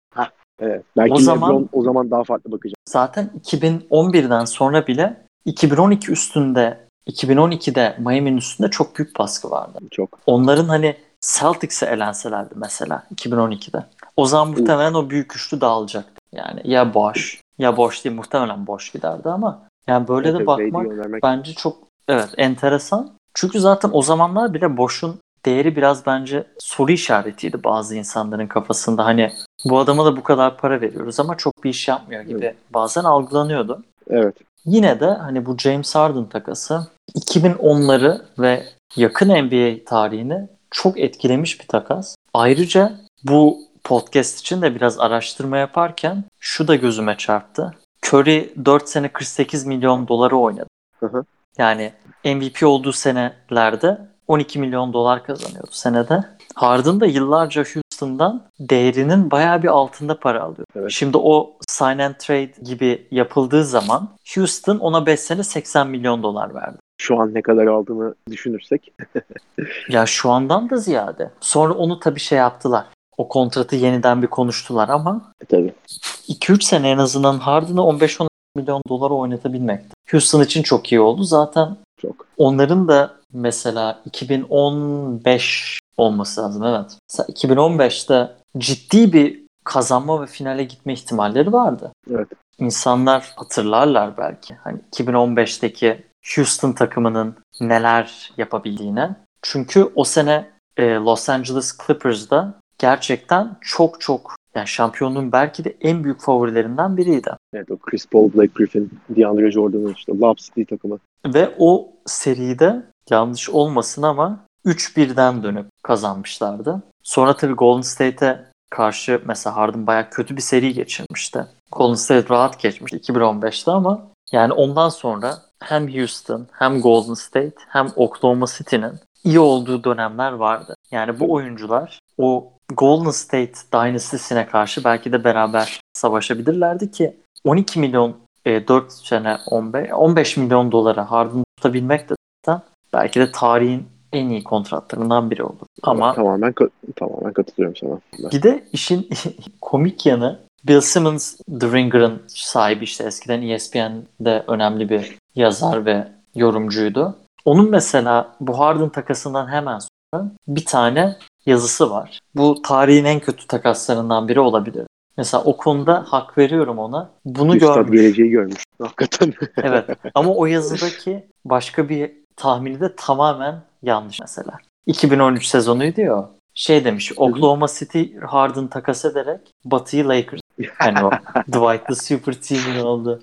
Evet. Belki O zaman- LeBron o zaman daha farklı bakacak. Zaten 2011'den sonra bile 2012 üstünde 2012'de Miami'nin üstünde çok büyük baskı vardı. Çok. Onların hani Celtics'e elenselerdi mesela 2012'de. O zaman muhtemelen o büyük üçlü dağılacaktı. Yani ya boş ya boş değil muhtemelen boş giderdi ama yani böyle de Evet, bakmak Wade'i göndermek- bence çok evet enteresan. Çünkü zaten o zamanlar bile boşun değeri biraz bence soru işaretiydi bazı insanların kafasında. Hani bu adama da bu kadar para veriyoruz ama çok bir iş yapmıyor gibi bazen algılanıyordu. Evet. Yine de hani bu James Harden takası 2010'ları ve yakın NBA tarihini çok etkilemiş bir takas. Ayrıca bu podcast için de biraz araştırma yaparken şu da gözüme çarptı. Curry 4 sene 48 milyon doları oynadı. Hı hı. Yani MVP olduğu senelerde 12 milyon dolar kazanıyordu senede. Harden da yıllarca Houston'dan değerinin bayağı bir altında para alıyor. Evet. Şimdi o sign and trade gibi yapıldığı zaman Houston ona 5 sene 80 milyon dolar verdi. Şu an ne kadar aldığını düşünürsek. Ya şu andan da ziyade. Sonra onu tabii şey yaptılar. O kontratı yeniden bir konuştular ama E, tabii. 2-3 sene en azından Harden'ı 15-16 milyon dolara oynatabilmekti. Houston için çok iyi oldu. Zaten Çok. onların da mesela 2015 olması lazım evet. Mesela 2015'te ciddi bir kazanma ve finale gitme ihtimalleri vardı. Evet. İnsanlar hatırlarlar belki. Hani 2015'teki Houston takımının neler yapabildiğini. Çünkü o sene e, Los Angeles Clippers'da gerçekten çok çok yani şampiyonluğun belki de en büyük favorilerinden biriydi. Evet o Chris Paul, Blake Griffin, DeAndre Jordan'ın işte Lob City takımı. Ve o seride yanlış olmasın ama 3-1'den dönüp kazanmışlardı. Sonra tabii Golden State'e karşı mesela Harden bayağı kötü bir seri geçirmişti. Golden State rahat geçmişti 2015'te ama yani ondan sonra hem Houston hem Golden State hem Oklahoma City'nin iyi olduğu dönemler vardı. Yani bu oyuncular o Golden State Dynasty'sine karşı belki de beraber savaşabilirlerdi ki 12 milyon e, 4 sene 15, 15 milyon dolara Harden tutabilmek de belki de tarihin en iyi kontratlarından biri olur. Ama Tamamen, tamamen katılıyorum sana. bir de işin komik yanı Bill Simmons The Ringer'ın sahibi işte eskiden ESPN'de önemli bir yazar ve yorumcuydu. Onun mesela bu Harden takasından hemen sonra bir tane yazısı var. Bu tarihin en kötü takaslarından biri olabilir. Mesela o konuda hak veriyorum ona. Bunu Üstad görmüş. geleceği görmüş. Hakikaten. Evet. Ama o yazıdaki başka bir tahmini de tamamen yanlış mesela. 2013 sezonuydu ya. Şey demiş. Oklahoma City Harden takas ederek Batı'yı Lakers. Hani o Dwight'lı super team'in oldu.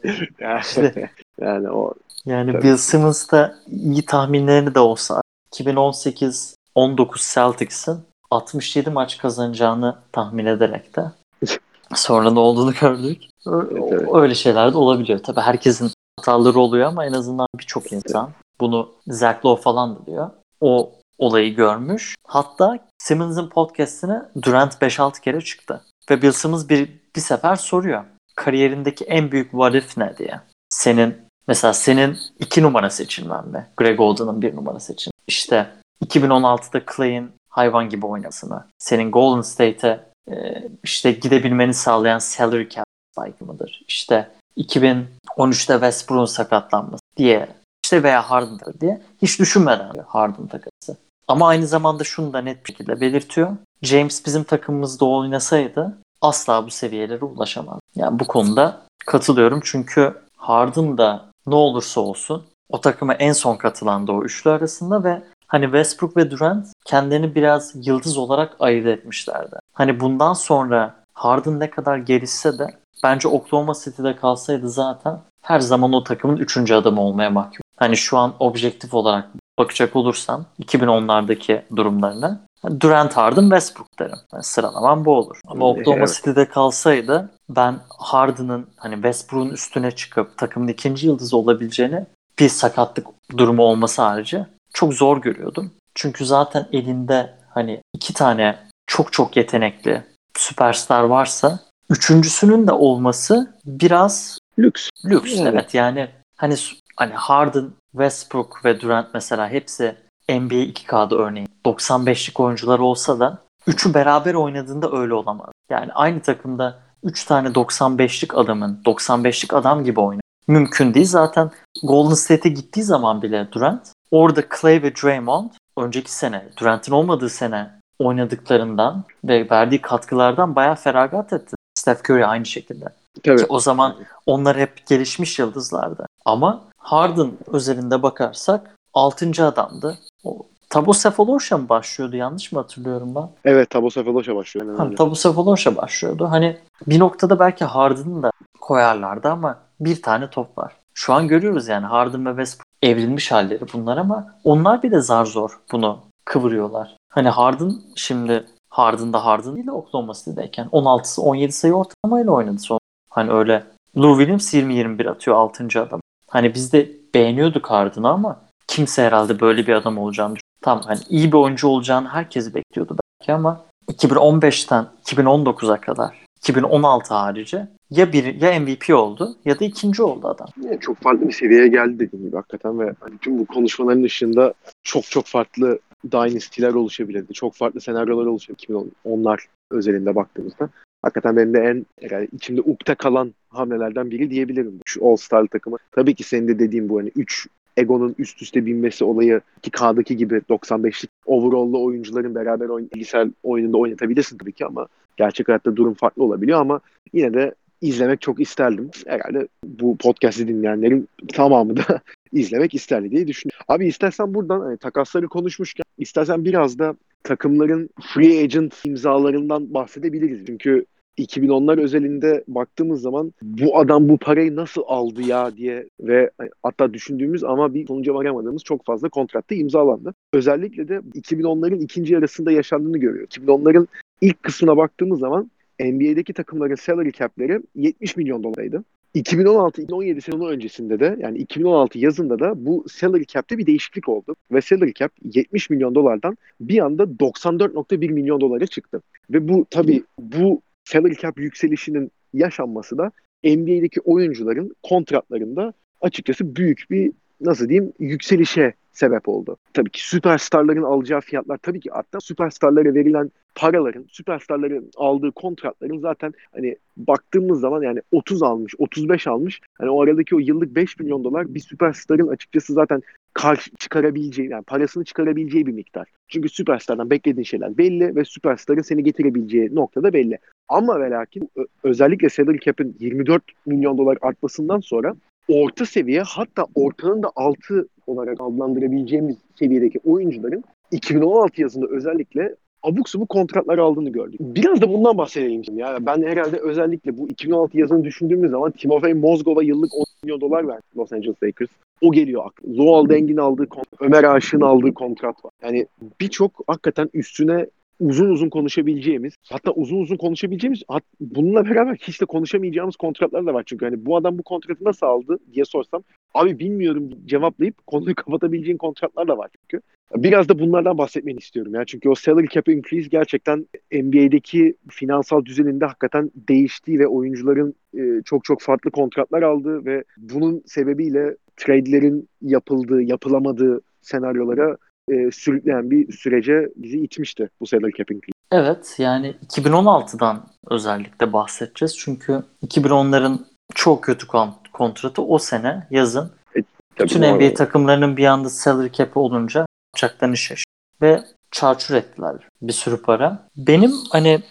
İşte. yani o Yani Tabii. Bill Simmons da iyi tahminlerini de olsa 2018-19 Celtics'in 67 maç kazanacağını tahmin ederek de sonra ne olduğunu gördük. Ö- Evet, evet. Öyle şeyler de olabiliyor. Tabii herkesin hataları oluyor ama en azından birçok insan bunu Zach Lowe falan da diyor. O olayı görmüş. Hatta Simmons'ın podcastine Durant 5-6 kere çıktı. Ve Bill Simmons bir, bir sefer soruyor. Kariyerindeki en büyük what if ne diye. Senin mesela senin iki numara seçilmen mi? Greg Oden'ın bir numara seçilmen. İşte 2016'da Clay'in hayvan gibi oynamasını. Senin Golden State'e e, işte gidebilmeni sağlayan salary cap spike mıdır? İşte 2013'te Westbrook'un sakatlanması diye işte veya Harden'dır diye hiç düşünmeden Harden takası. Ama aynı zamanda şunu da net bir şekilde belirtiyor. James bizim takımımızda oynasaydı asla bu seviyelere ulaşamaz. Yani bu konuda katılıyorum çünkü Harden da ne olursa olsun o takıma en son katılan da o üçlü arasında ve hani Westbrook ve Durant kendilerini biraz yıldız olarak ayırt etmişlerdi. Hani bundan sonra Harden ne kadar gelişse de bence Oklahoma City'de kalsaydı zaten her zaman o takımın üçüncü adamı olmaya mahkum. Hani şu an objektif olarak bakacak olursam 2010'lardaki durumlarına Durant Harden Westbrook derim. Yani sıralamam bu olur. Ama Oklahoma Evet. City'de kalsaydı ben Harden'ın hani Westbrook'un üstüne çıkıp takımın ikinci yıldızı olabileceğini bir sakatlık durumu olması harici çok zor görüyordum. Çünkü zaten elinde hani iki tane çok çok yetenekli süperstar varsa üçüncüsünün de olması biraz lüks. Lüks evet, evet yani hani hani Harden, Westbrook ve Durant mesela hepsi NBA 2K'da örneğin 95'lik oyuncular olsa da üçü beraber oynadığında öyle olamaz. Yani aynı takımda 3 tane 95'lik adamın 95'lik adam gibi oynamak mümkün değil. Zaten Golden State'e gittiği zaman bile Durant orada Clay ve Draymond önceki sene Durant'in olmadığı sene oynadıklarından ve verdiği katkılardan bayağı feragat etti. Steph Curry aynı şekilde. Tabii. Ki o zaman onlar hep gelişmiş yıldızlardı. Ama Harden özelinde bakarsak 6. adamdı. O Tabo Sefolosha mı başlıyordu yanlış mı hatırlıyorum ben? Evet Tabo Sefolosha başlıyor. Ha, Tabo Sefolosha başlıyordu. Hani bir noktada belki Harden'ı da koyarlardı ama bir tane top var. Şu an görüyoruz yani Harden ve Westbrook evrilmiş halleri bunlar ama onlar bir de zar zor bunu kıvırıyorlar. Hani Harden şimdi Harden'da Harden değil de Oklahoma City'deyken 16 17 sayı ortalamayla oynadı son. Hani öyle Lou Williams 20-21 atıyor 6. adam. Hani biz de beğeniyorduk Harden'ı ama kimse herhalde böyle bir adam olacağını Tamam hani iyi bir oyuncu olacağını herkes bekliyordu belki ama 2015'ten 2019'a kadar 2016 harici ya bir ya MVP oldu ya da ikinci oldu adam. Yani çok farklı bir seviyeye geldi dediğim gibi hakikaten ve hani tüm bu konuşmaların ışığında çok çok farklı dynasty'ler oluşabilirdi. Çok farklı senaryolar oluşabilirdi 2010'lar özelinde baktığımızda. Hakikaten benim de en yani içimde ukta kalan hamlelerden biri diyebilirim. Şu All Star takımı. Tabii ki senin de dediğin bu hani 3 Ego'nun üst üste binmesi olayı ki K'daki gibi 95'lik overall'lu oyuncuların beraber oyun, bilgisayar oyununda oynatabilirsin tabii ki ama gerçek hayatta durum farklı olabiliyor ama yine de izlemek çok isterdim. Herhalde bu podcast'i dinleyenlerin tamamı da izlemek isterdi diye düşünüyorum. Abi istersen buradan hani, takasları konuşmuşken istersen biraz da takımların free agent imzalarından bahsedebiliriz. Çünkü 2010'lar özelinde baktığımız zaman bu adam bu parayı nasıl aldı ya diye ve hatta düşündüğümüz ama bir sonuca varamadığımız çok fazla kontratta imzalandı. Özellikle de 2010'ların ikinci yarısında yaşandığını görüyoruz. 2010'ların ilk kısmına baktığımız zaman NBA'deki takımların salary cap'leri 70 milyon dolarıydı. 2016-2017 sezonu öncesinde de yani 2016 yazında da bu salary cap'te bir değişiklik oldu. Ve salary cap 70 milyon dolardan bir anda 94.1 milyon dolara çıktı. Ve bu tabii bu salary cap yükselişinin yaşanması da NBA'deki oyuncuların kontratlarında açıkçası büyük bir nasıl diyeyim yükselişe sebep oldu. Tabii ki süperstarların alacağı fiyatlar tabii ki arttı. Süperstarlara verilen paraların, süperstarların aldığı kontratların zaten hani baktığımız zaman yani 30 almış, 35 almış. Hani o aradaki o yıllık 5 milyon dolar bir süperstarın açıkçası zaten karşı çıkarabileceği yani parasını çıkarabileceği bir miktar. Çünkü süperstardan beklediğin şeyler belli ve süperstarın seni getirebileceği noktada belli. Ama ve lakin özellikle salary cap'in 24 milyon dolar artmasından sonra orta seviye hatta ortanın da altı olarak adlandırabileceğimiz seviyedeki oyuncuların 2016 yazında özellikle abuk subuk kontratlar aldığını gördük. Biraz da bundan bahsedeyim şimdi. Ya. Ben herhalde özellikle bu 2016 yazını düşündüğümüz zaman Timofey Mozgov'a yıllık 10 milyon dolar verdi Los Angeles Lakers. O geliyor aklı. Zoal Dengin aldığı Ömer Aşık'ın aldığı kontrat var. Yani birçok hakikaten üstüne uzun uzun konuşabileceğimiz hatta uzun uzun konuşabileceğimiz hat, bununla beraber hiç de konuşamayacağımız kontratlar da var. Çünkü hani bu adam bu kontratı nasıl aldı diye sorsam abi bilmiyorum cevaplayıp konuyu kapatabileceğin kontratlar da var çünkü. Biraz da bunlardan bahsetmeni istiyorum ya. Çünkü o salary cap increase gerçekten NBA'deki finansal düzeninde hakikaten değişti ve oyuncuların e, çok çok farklı kontratlar aldığı ve bunun sebebiyle trade'lerin yapıldığı, yapılamadığı senaryolara e, sürükleyen bir sürece bizi itmişti bu salary cap increase. Evet yani 2016'dan özellikle bahsedeceğiz. Çünkü 2010'ların çok kötü kontratı o sene yazın e, bütün NBA arada. takımlarının bir anda salary cap'i olunca yapacaklarını şaşırdı. Ve çarçur ettiler bir sürü para. Benim hani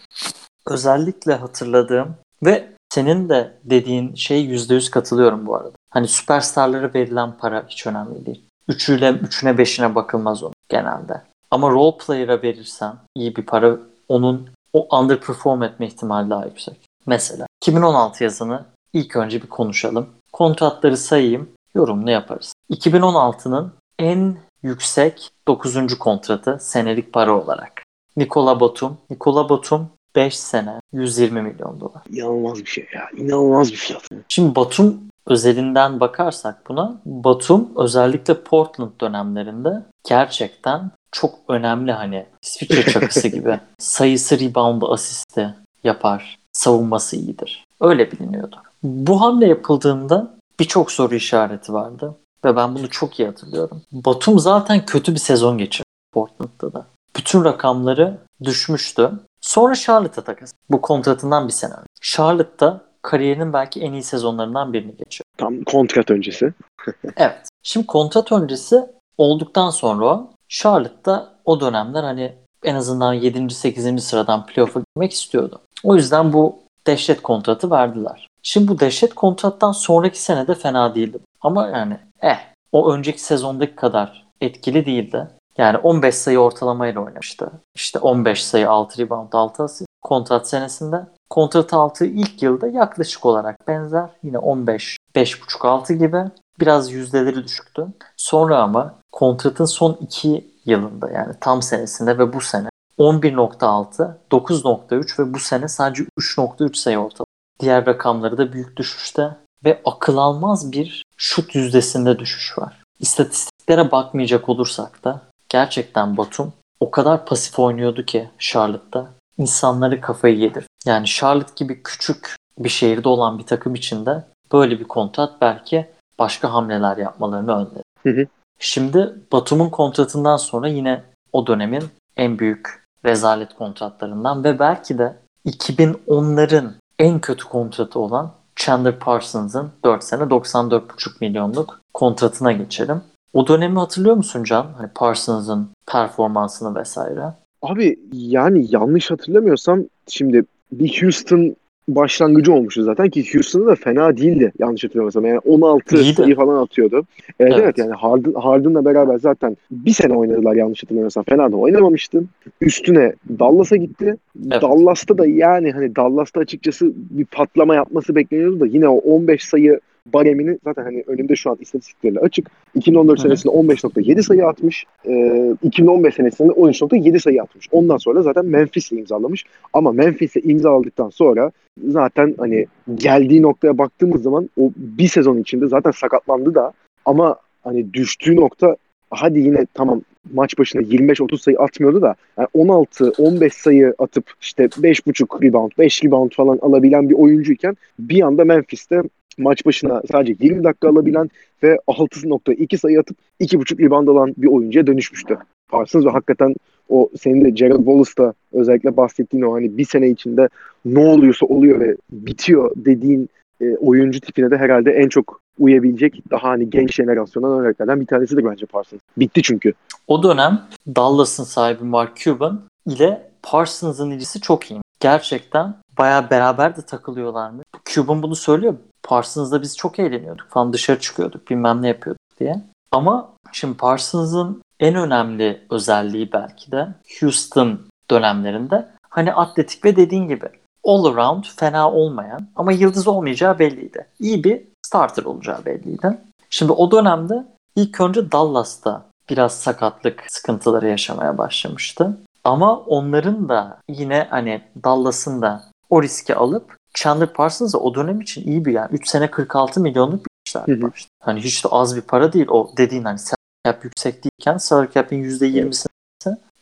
özellikle hatırladığım ve senin de dediğin şey %100 katılıyorum bu arada. Hani süperstarlara verilen para hiç önemli değil. Üçüyle, üçüne beşine bakılmaz onun genelde. Ama role player'a verirsen iyi bir para onun o underperform etme ihtimali daha yüksek. Mesela 2016 yazını ilk önce bir konuşalım. Kontratları sayayım, yorumlu yaparız. 2016'nın en yüksek 9. kontratı senelik para olarak. Nikola Batum. Nikola Batum 5 sene 120 milyon dolar. İnanılmaz bir şey ya. İnanılmaz bir fiyat. Şimdi Batum özelinden bakarsak buna Batum özellikle Portland dönemlerinde gerçekten çok önemli hani İsviçre çakısı gibi sayısı rebound asisti yapar. Savunması iyidir. Öyle biliniyordu. Bu hamle yapıldığında birçok soru işareti vardı. Ve ben bunu çok iyi hatırlıyorum. Batum zaten kötü bir sezon geçirdi Portland'da da. Bütün rakamları düşmüştü. Sonra Charlotte'a takas. Bu kontratından bir sene önce. Charlotte'da kariyerinin belki en iyi sezonlarından birini geçiyor. Tam kontrat öncesi. evet. Şimdi kontrat öncesi olduktan sonra Charlotte'da o dönemler hani en azından 7. 8. sıradan playoff'a girmek istiyordu. O yüzden bu dehşet kontratı verdiler. Şimdi bu dehşet kontrattan sonraki sene de fena değildi. Ama yani eh o önceki sezondaki kadar etkili değildi. Yani 15 sayı ortalamayla oynamıştı. İşte 15 sayı 6 rebound 6 asist kontrat senesinde. Kontrat altı ilk yılda yaklaşık olarak benzer. Yine 15, 5.5-6 gibi. Biraz yüzdeleri düşüktü. Sonra ama kontratın son 2 yılında yani tam senesinde ve bu sene 11.6, 9.3 ve bu sene sadece 3.3 sayı ortalama. Diğer rakamları da büyük düşüşte ve akıl almaz bir şut yüzdesinde düşüş var. İstatistiklere bakmayacak olursak da gerçekten Batum o kadar pasif oynuyordu ki Charlotte'da insanları kafayı yedir. Yani Charlotte gibi küçük bir şehirde olan bir takım içinde böyle bir kontrat belki başka hamleler yapmalarını önledi. Şimdi Batum'un kontratından sonra yine o dönemin en büyük rezalet kontratlarından ve belki de 2010'ların en kötü kontratı olan Chandler Parsons'ın 4 sene 94,5 milyonluk kontratına geçelim. O dönemi hatırlıyor musun Can? Hani Parsons'ın performansını vesaire. Abi yani yanlış hatırlamıyorsam şimdi bir Houston başlangıcı olmuştu zaten ki Houston'da da fena değildi yanlış hatırlamıyorsam. Yani 16 İyiydi. sayı falan atıyordu. Evet, Evet. evet. yani Harden, Harden'la beraber zaten bir sene oynadılar yanlış hatırlamıyorsam. Fena da oynamamıştı. Üstüne Dallas'a gitti. Evet. Dallas'ta da yani hani Dallas'ta açıkçası bir patlama yapması bekleniyordu da yine o 15 sayı baremini zaten hani önümde şu an istatistikleriyle açık. 2014 Hı senesinde 15.7 sayı atmış. Ee, 2015 senesinde 13.7 sayı atmış. Ondan sonra zaten Memphis'le imzalamış. Ama Memphis'le imzaladıktan sonra zaten hani geldiği noktaya baktığımız zaman o bir sezon içinde zaten sakatlandı da ama hani düştüğü nokta hadi yine tamam maç başına 25-30 sayı atmıyordu da yani 16-15 sayı atıp işte 5.5 rebound, 5 rebound falan alabilen bir oyuncuyken bir anda Memphis'te maç başına sadece 20 dakika alabilen ve 6.2 sayı atıp 2.5 rebound alan bir oyuncuya dönüşmüştü. Parsons ve hakikaten o senin de Gerald Wallace'da özellikle bahsettiğin o hani bir sene içinde ne oluyorsa oluyor ve bitiyor dediğin e, oyuncu tipine de herhalde en çok uyabilecek daha hani genç jenerasyondan örneklerden bir tanesidir bence Parsons. Bitti çünkü. O dönem Dallas'ın sahibi Mark Cuban ile Parsons'ın ilgisi çok iyi. Gerçekten bayağı beraber de takılıyorlar mı? Cuban bunu söylüyor. Parsons'la biz çok eğleniyorduk falan dışarı çıkıyorduk bilmem ne yapıyorduk diye. Ama şimdi Parsons'ın en önemli özelliği belki de Houston dönemlerinde hani atletik ve dediğin gibi all around fena olmayan ama yıldız olmayacağı belliydi. İyi bir starter olacağı belliydi. Şimdi o dönemde ilk önce Dallas'ta biraz sakatlık sıkıntıları yaşamaya başlamıştı. Ama onların da yine hani Dallas'ın da o riski alıp Chandler Parsons da o dönem için iyi bir yani 3 sene 46 milyonluk bir işler yapmıştı. Hani hiç de az bir para değil o dediğin hani salary cap yüksek değilken salary cap'in %20'si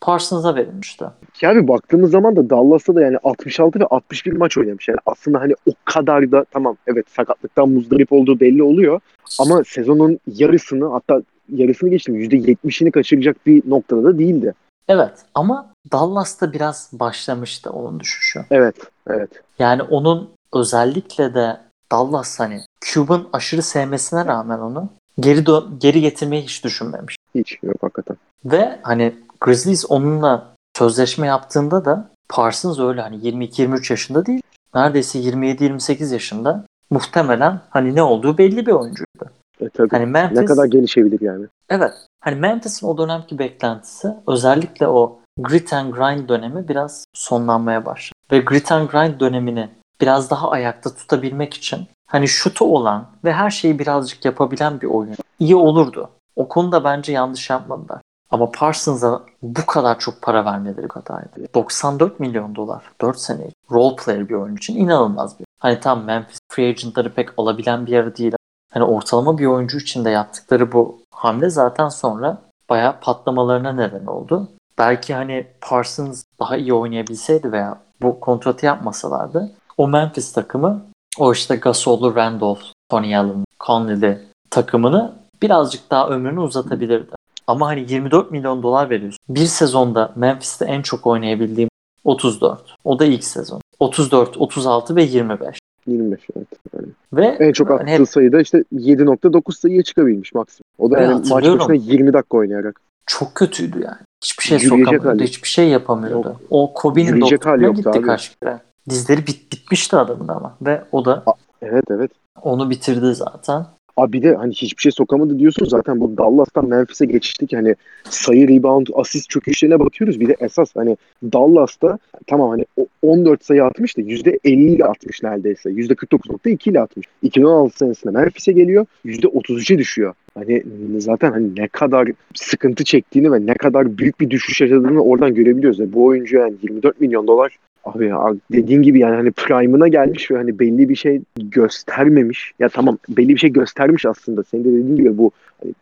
Parsons'a verilmişti. Ki abi baktığımız zaman da Dallas'ta da yani 66 ve 61 maç oynamış. Yani aslında hani o kadar da tamam evet sakatlıktan muzdarip olduğu belli oluyor. Ama sezonun yarısını hatta yarısını geçtim %70'ini kaçıracak bir noktada da değildi. Evet ama Dallas'ta biraz başlamıştı onun düşüşü. Evet, evet. Yani onun özellikle de Dallas hani Cuban aşırı sevmesine rağmen onu geri dö- geri getirmeyi hiç düşünmemiş. Hiç yok hakikaten. Ve hani Grizzlies onunla sözleşme yaptığında da Parsons öyle hani 22-23 yaşında değil. Neredeyse 27-28 yaşında. Muhtemelen hani ne olduğu belli bir oyuncuydu. E, tabii. Hani Memphis Ne kadar gelişebilir yani. Evet. Hani Memphis'in o dönemki beklentisi özellikle o grit and grind dönemi biraz sonlanmaya başladı. Ve grit and grind dönemini biraz daha ayakta tutabilmek için hani şutu olan ve her şeyi birazcık yapabilen bir oyun iyi olurdu. O konuda bence yanlış yapmadılar. Ama Parsons'a bu kadar çok para vermeleri hataydı. 94 milyon dolar 4 sene role player bir oyuncu için inanılmaz bir. Hani tam Memphis free agentları pek alabilen bir yer değil hani ortalama bir oyuncu için de yaptıkları bu hamle zaten sonra bayağı patlamalarına neden oldu. Belki hani Parsons daha iyi oynayabilseydi veya bu kontratı yapmasalardı o Memphis takımı o işte Gasol'lu Randolph, Tony Allen, Conley'li takımını birazcık daha ömrünü uzatabilirdi. Ama hani 24 milyon dolar veriyorsun. Bir sezonda Memphis'te en çok oynayabildiğim 34. O da ilk sezon. 34, 36 ve 25. 25 evet. Yani. Ve En çok attığı hani hep sayıda işte 7.9 sayıya çıkabilmiş maksimum. O da yani maç başına 20 dakika oynayarak. çok kötüydü yani. Hiçbir şey Yürüyecek sokamıyordu. hali. Hiçbir şey yapamıyordu. Yok. O Kobe'nin doktoruna gitti abi. kaç kere. Dizleri bit, bitmişti adamın ama. Ve o da Evet evet. onu bitirdi zaten. Abi bir de hani hiçbir şey sokamadı diyorsun. Zaten bu Dallas'tan Memphis'e geçiştik. Hani sayı rebound asist çöküşlerine bakıyoruz. Bir de esas hani Dallas'ta tamam hani o 14 sayı atmış da %50 ile atmış neredeyse. %49.2 ile atmış. 2016 senesinde Memphis'e geliyor %33'e düşüyor. Hani zaten hani ne kadar sıkıntı çektiğini ve ne kadar büyük bir düşüş yaşadığını oradan görebiliyoruz. Ve bu oyuncu yani 24 milyon dolar Abi ya dediğin gibi yani hani prime'ına gelmiş ve hani belli bir şey göstermemiş. Ya tamam belli bir şey göstermiş aslında. Senin de dediğin gibi bu hani,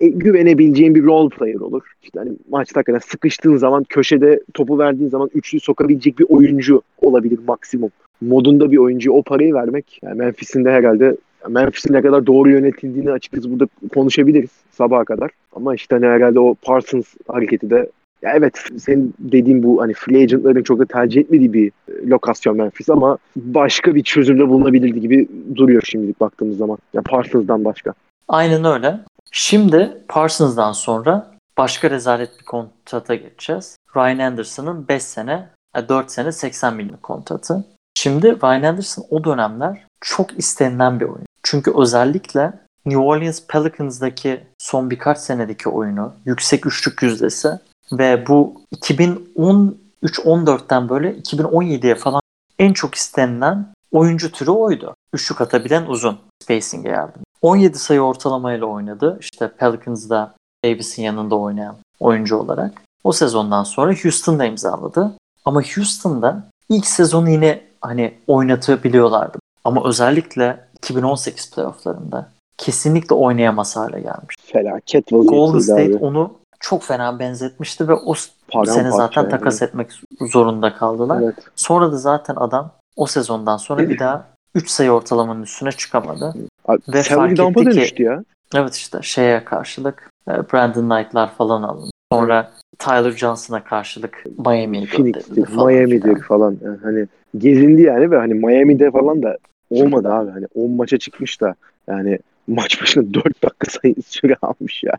e, güvenebileceğin bir role player olur. İşte hani maçta kadar sıkıştığın zaman köşede topu verdiğin zaman üçlü sokabilecek bir oyuncu olabilir maksimum. Modunda bir oyuncuya o parayı vermek yani Memphis'in de herhalde Memphis'in ne kadar doğru yönetildiğini açıkçası burada konuşabiliriz sabaha kadar. Ama işte hani herhalde o Parsons hareketi de ya evet senin dediğin bu hani free agentların çok da tercih etmediği bir e, lokasyon Memphis ama başka bir çözümde bulunabilirdi gibi duruyor şimdilik baktığımız zaman. Ya Parsons'dan başka. Aynen öyle. Şimdi Parsons'dan sonra başka rezalet bir kontrata geçeceğiz. Ryan Anderson'ın 5 sene, 4 sene 80 milyon kontratı. Şimdi Ryan Anderson o dönemler çok istenilen bir oyun. Çünkü özellikle New Orleans Pelicans'daki son birkaç senedeki oyunu, yüksek üçlük yüzdesi ve bu 2013-14'ten böyle 2017'ye falan en çok istenilen oyuncu türü oydu. Üçlük atabilen uzun spacing'e yardım. 17 sayı ortalamayla oynadı. İşte Pelicans'da Davis'in yanında oynayan oyuncu olarak. O sezondan sonra Houston'da imzaladı. Ama Houston'da ilk sezonu yine hani oynatabiliyorlardı. Ama özellikle 2018 playofflarında kesinlikle oynayamaz hale gelmiş. Felaket Golden State abi. onu çok fena benzetmişti ve o Paramparça sene zaten yani. takas etmek zorunda kaldılar. Evet. Sonra da zaten adam o sezondan sonra bir daha 3 sayı ortalamanın üstüne çıkamadı. Abi, Ve fark etti ki- dönüştü ya. Evet işte şeye karşılık e, Brandon Knight'lar falan alındı. Sonra Tyler Johnson'a karşılık Miami'ye gönderildi falan Miami'dir filan. falan. Yani hani gezindi yani ve hani Miami'de falan da olmadı abi. Hani 10 maça çıkmış da yani maç başına 4 dakika sayı süre almış ya.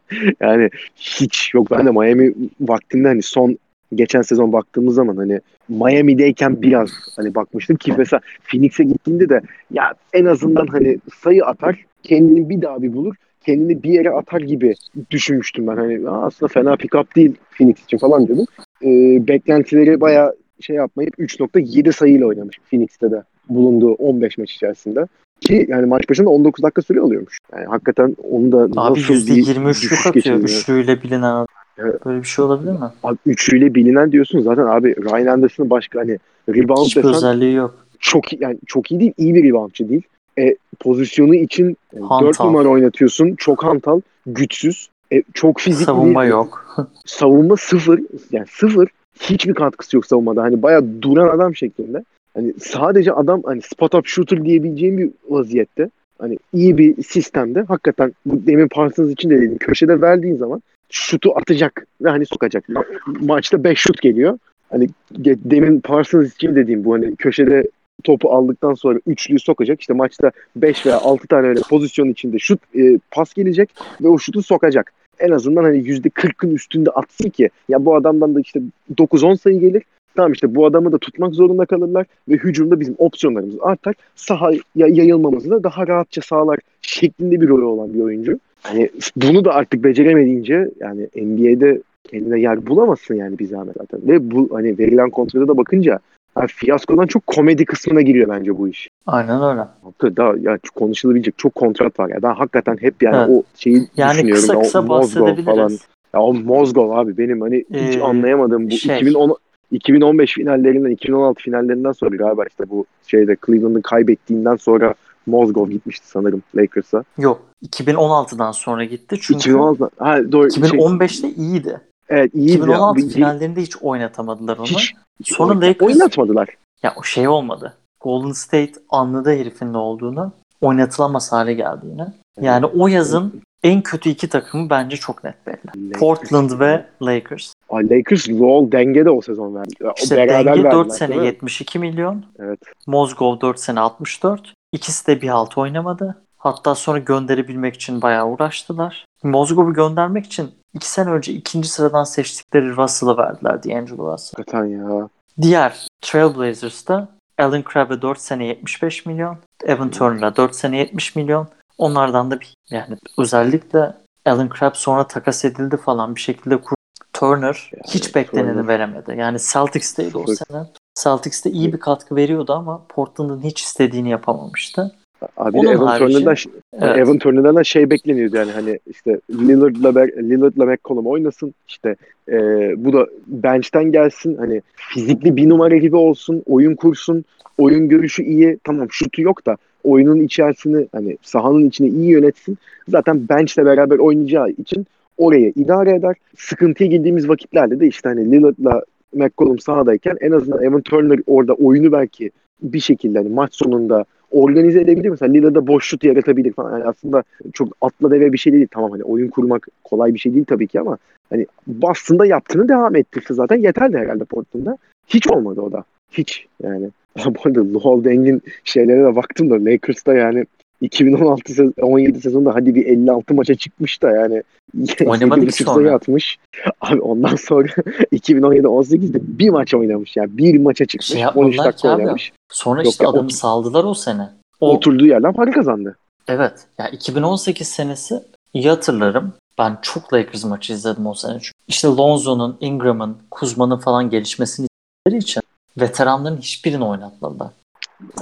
yani hiç yok. Ben de Miami vaktinde hani son geçen sezon baktığımız zaman hani Miami'deyken biraz hani bakmıştım ki mesela Phoenix'e gittiğinde de ya en azından hani sayı atar kendini bir daha bir bulur kendini bir yere atar gibi düşünmüştüm ben. Hani "Aa, aslında fena pick-up değil Phoenix için falan diyordum. Ee, beklentileri bayağı şey yapmayıp 3.7 sayıyla oynamış Phoenix'te de bulunduğu 15 maç içerisinde. Ki yani maç başında 19 dakika süre alıyormuş. Yani hakikaten onu da Abi nasıl bir %23'lük düşüş atıyor. Üçlüyle bilinen adam. Evet. Böyle bir şey olabilir mi? Abi üçlüyle bilinen diyorsun zaten abi Ryan Anderson'ın başka hani rebound Hiçbir desen özelliği yok. çok yani çok iyi değil iyi bir reboundçı değil. E, pozisyonu için Hantal. 4 numara oynatıyorsun. Çok hantal, güçsüz, e, çok fizikli. Savunma yok. savunma sıfır yani sıfır hiçbir katkısı yok savunmada. Hani bayağı duran adam şeklinde. Hani sadece adam hani spot up shooter diyebileceğim bir vaziyette. Hani iyi bir sistemde hakikaten bu demin Parsons için de dedim köşede verdiğin zaman şutu atacak ve hani sokacak. Ma- maçta 5 şut geliyor. Hani demin Parsons için dediğim bu hani köşede topu aldıktan sonra üçlüyü sokacak. İşte maçta 5 veya 6 tane öyle pozisyon içinde şut e, pas gelecek ve o şutu sokacak en azından hani %40'ın üstünde atsın ki ya bu adamdan da işte 9-10 sayı gelir. Tamam işte bu adamı da tutmak zorunda kalırlar ve hücumda bizim opsiyonlarımız artar. Sahaya yayılmamızı da daha rahatça sağlar şeklinde bir rolü olan bir oyuncu. Hani bunu da artık beceremediğince yani NBA'de kendine yer bulamazsın yani bir zahmet zaten. Ve bu hani verilen kontrata da bakınca yani fiyaskodan çok komedi kısmına giriyor bence bu iş. Aynen öyle. Daha ya konuşulabilecek çok kontrat var ya. Ben hakikaten hep yani Evet. o şeyi Yani düşünüyorum. kısa O kısa Mozgov bahsedebiliriz. Ya o Mozgov abi benim hani hiç Ee, anlayamadığım bu şey. 2010 2015 finallerinden 2016 finallerinden sonra galiba işte bu şeyde Cleveland'ın kaybettiğinden sonra Mozgov gitmişti sanırım Lakers'a. Yok 2016'dan sonra gitti çünkü 2016'da. Ha, doğru. Şey, 2015'te iyiydi. evet iyiydi. 2016 ya. finallerinde hiç oynatamadılar onu. Hiç, Sonra oyn- Lakers- Oynatmadılar. Ya o şey olmadı. Golden State anladı herifin ne olduğunu. Oynatılamaz hale geldi yine. Yani o yazın en kötü iki takımı bence çok net belli. Lakers. Portland ve Lakers. Ay, Lakers Lowell denge de o sezon verdi. İşte beraber Denge 4 verdiler, sene değil mi? 72 milyon. Evet. Mozgov 4 sene 64. İkisi de bir halt oynamadı. Hatta sonra gönderebilmek için bayağı uğraştılar. Mozgov'u göndermek için 2 sene önce ikinci sıradan seçtikleri Russell'ı verdiler D'Angelo Russell. Hakikaten ya. Diğer Trailblazers'ta Alan Crabb'e 4 sene 75 milyon. Evan Turner'a 4 sene 70 milyon. Onlardan da bir yani özellikle Alan Crabb sonra takas edildi falan bir şekilde kur. Turner Yani hiç bekleneni Turner- veremedi. Yani Celtics'teydi o sene. Celtics'te iyi bir katkı veriyordu ama Portland'ın hiç istediğini yapamamıştı. Abi Onun de Evan harici- Turner'dan Evet. Evan Turner'dan da şey bekleniyordu yani hani işte Lillard'la Lillard'la McCollum oynasın işte e, bu da bench'ten gelsin hani fizikli bir numara gibi olsun oyun kursun oyun görüşü iyi tamam şutu yok da oyunun içerisini hani sahanın içini iyi yönetsin zaten bench'le beraber oynayacağı için oraya idare eder sıkıntıya girdiğimiz vakitlerde de işte hani Lillard'la McCollum sahadayken en azından Evan Turner orada oyunu belki bir şekilde hani maç sonunda organize edebilir. Mesela Lilla'da boş şut yaratabilir falan. Yani aslında çok atla deve bir şey değil. Tamam hani oyun kurmak kolay bir şey değil tabii ki ama hani Boston'da yaptığını devam ettirse zaten yeterli herhalde Portland'da. Hiç olmadı o da. Hiç yani. Bu arada Lowell Deng'in şeylere de baktım da Lakers'ta yani 2016 sezon, 17 sezonda hadi bir 56 maça çıkmış da yani Oynamadı ki 7,5 sonra. atmış. Abi ondan sonra 2017-18'de bir maç oynamış yani. Bir maça çıkmış. Şey 13 yapmadılar dakika ki abi. oynamış. Sonra Yok işte ya, adamı o- saldılar o sene. O, Oturduğu yerden para kazandı. Evet. Ya 2018 senesi iyi hatırlarım. Ben çok Lakers maçı izledim o sene. Çünkü işte Lonzo'nun, Ingram'ın, Kuzma'nın falan gelişmesini istedikleri için veteranların hiçbirini oynatmadılar.